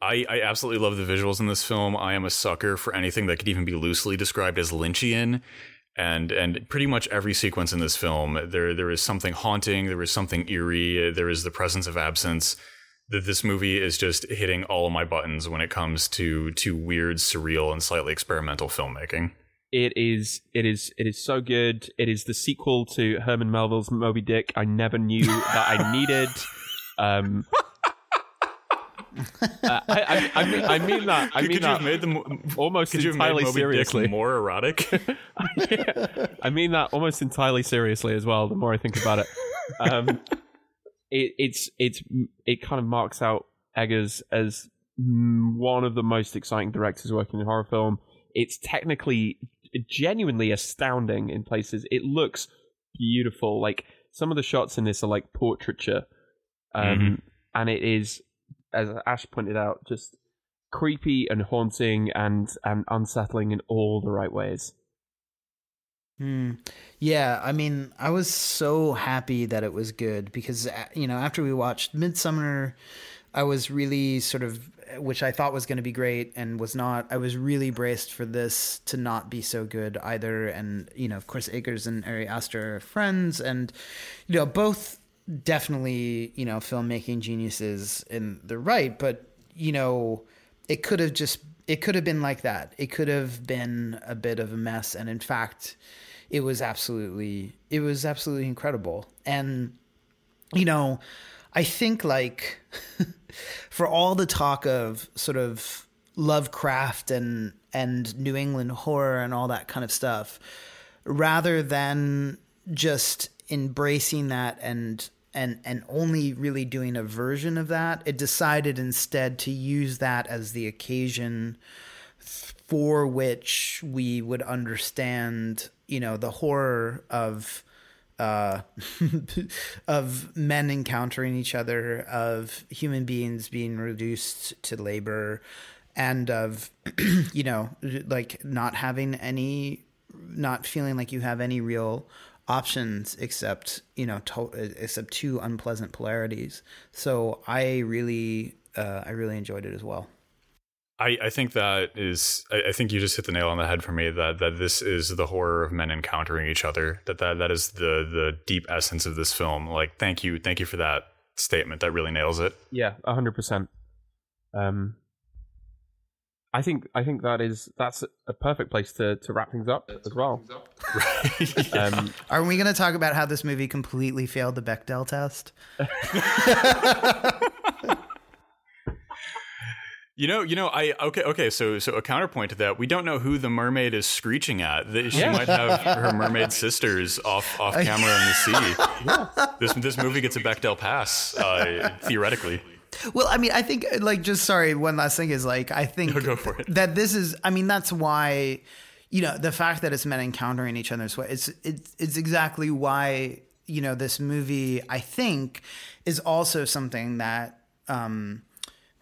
I, I absolutely love the visuals in this film. I am a sucker for anything that could even be loosely described as Lynchian. And and pretty much every sequence in this film, there there is something haunting, there is something eerie, there is the presence of absence. That this movie is just hitting all of my buttons when it comes to to weird, surreal, and slightly experimental filmmaking. It is it is it is so good. It is the sequel to Herman Melville's Moby Dick. I never knew that I needed. Um, uh, I, I, I, mean, I mean that. I mean could you that made them almost could you have made entirely seriously. Dick more erotic? I mean that almost entirely seriously as well. The more I think about it, um, it it's it's it kind of marks out Eggers as one of the most exciting directors working in horror film. It's technically genuinely astounding in places. It looks beautiful. Like some of the shots in this are like portraiture, um, Mhm. and it is, as Ash pointed out, just creepy and haunting and and unsettling in all the right ways. Hmm. Yeah, I mean, I was so happy that it was good because uh, you know after we watched Midsommar, I was really sort of, which I thought was going to be great and was not. I was really braced for this to not be so good either. And you know, of course, Eggers and Ari Aster are friends, and you know, both definitely you know filmmaking geniuses in the right, but you know, it could have just it could have been like that. It could have been a bit of a mess, and in fact, it was absolutely it was absolutely incredible. And you know, I think like for all the talk of sort of Lovecraft and and New England horror and all that kind of stuff, rather than just embracing that and and and only really doing a version of that, it decided instead to use that as the occasion for which we would understand, you know, the horror of uh, of men encountering each other, of human beings being reduced to labor, and of you know, like not having any, not feeling like you have any real options except you know, to, except two unpleasant polarities. So I really, uh, I really enjoyed it as well. I, I think that is I, I think you just hit the nail on the head for me that that this is the horror of men encountering each other that that, that is the the deep essence of this film like thank you thank you for that statement that really nails it Yeah, hundred percent. Um, I think I think that is that's a perfect place to to wrap things up as well. Um, Are we going to talk about how this movie completely failed the Bechdel test? you know you know I okay okay so so a counterpoint to that we don't know who the mermaid is screeching at That she Yeah. might have her mermaid sisters off off camera in the sea this this movie gets a Bechdel pass uh, theoretically Well, I mean, I think like just sorry, one last thing is like I think it. that this is I mean, that's why you know, the fact that it's men encountering each other's way it's it's it's exactly why, you know, this movie I think is also something that um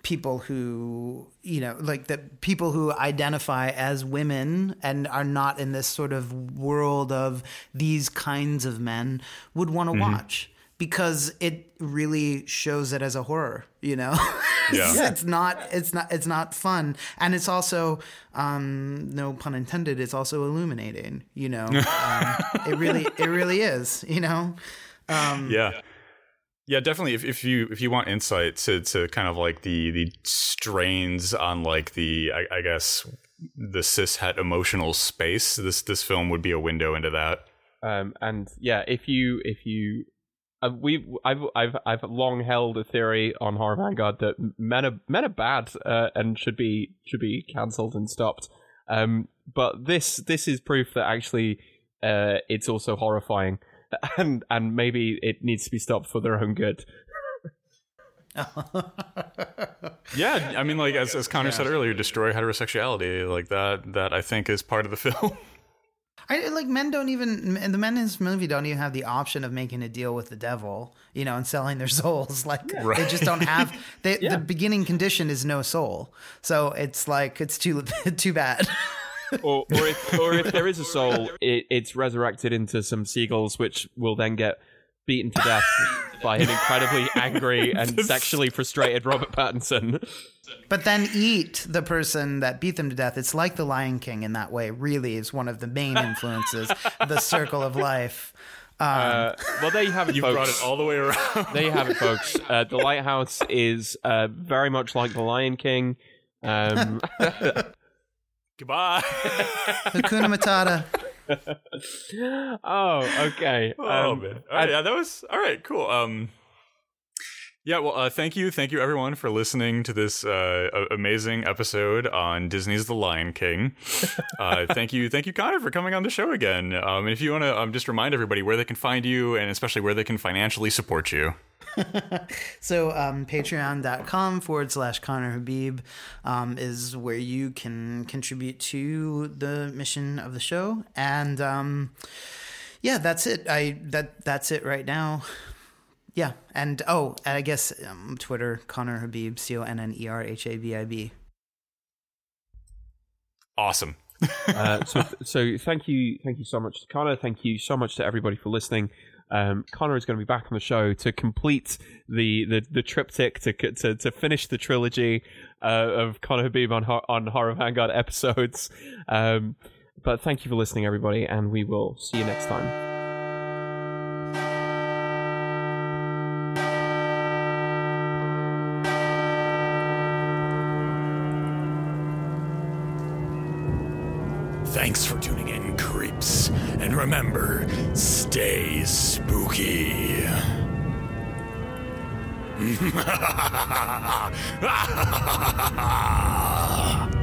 people who you know like the people who identify as women and are not in this sort of world of these kinds of men would want to watch because it really shows it as a horror you know? It's, Yeah. it's not it's not it's not fun. And it's also um no pun intended it's also illuminating you know? Um, it really it really is you know? Um, yeah yeah definitely. If, if you if you want insight to to kind of like the the strains on like the I, I guess the cishet emotional space this this film would be a window into that. Um, and yeah, if you if you uh, we I've I've I've long held a theory on Horror Vanguard that men are men are bad uh, and should be should be cancelled and stopped. Um, but this this is proof that actually uh, it's also horrifying, and and maybe it needs to be stopped for their own good. Yeah, I mean, like as as Conner said earlier, destroy heterosexuality. Like that. That I think is part of the film. I like men don't even the men in this movie don't even have the option of making a deal with the devil, you know, and selling their souls. Like they just don't have. They, The beginning condition is no soul, so it's like it's too too bad. Or, or if or if there is a soul, it, it's resurrected into some seagulls, which will then get beaten to death by an incredibly angry and sexually frustrated Robert Pattinson. but then eat the person that beat them to death. It's like the Lion King in that way. Really, is one of the main influences. the circle of life. Uh, well, there you have it, You folks. brought it all the way around. there you have it, folks. Uh, the Lighthouse is uh, very much like the Lion King. Um, Goodbye. Hakuna Matata. oh, okay. oh Um, man. All right, yeah, that was all right. Cool. Um. Yeah, well, uh, thank you, thank you, everyone, for listening to this uh, amazing episode on Disney's The Lion King. Uh, thank you, thank you, Conner, for coming on the show again. Um, and if you want to um, just remind everybody where they can find you, and especially where they can financially support you. So um, patreon.com forward slash Conner Habib um, is where you can contribute to the mission of the show. And um, yeah, that's it. I that that's it right now. Yeah. And oh, and I guess um, Twitter, Conner Habib, C O N N E R H A B I B. Awesome. uh, so, so thank you, thank you so much to Conner. Thank you so much to everybody for listening. Um, Conner is going to be back on the show to complete the the, the triptych to, to to finish the trilogy uh, of Conner Habib on on Horror Vanguard episodes. Um, but thank you for listening, everybody, and we will see you next time. Stay spooky.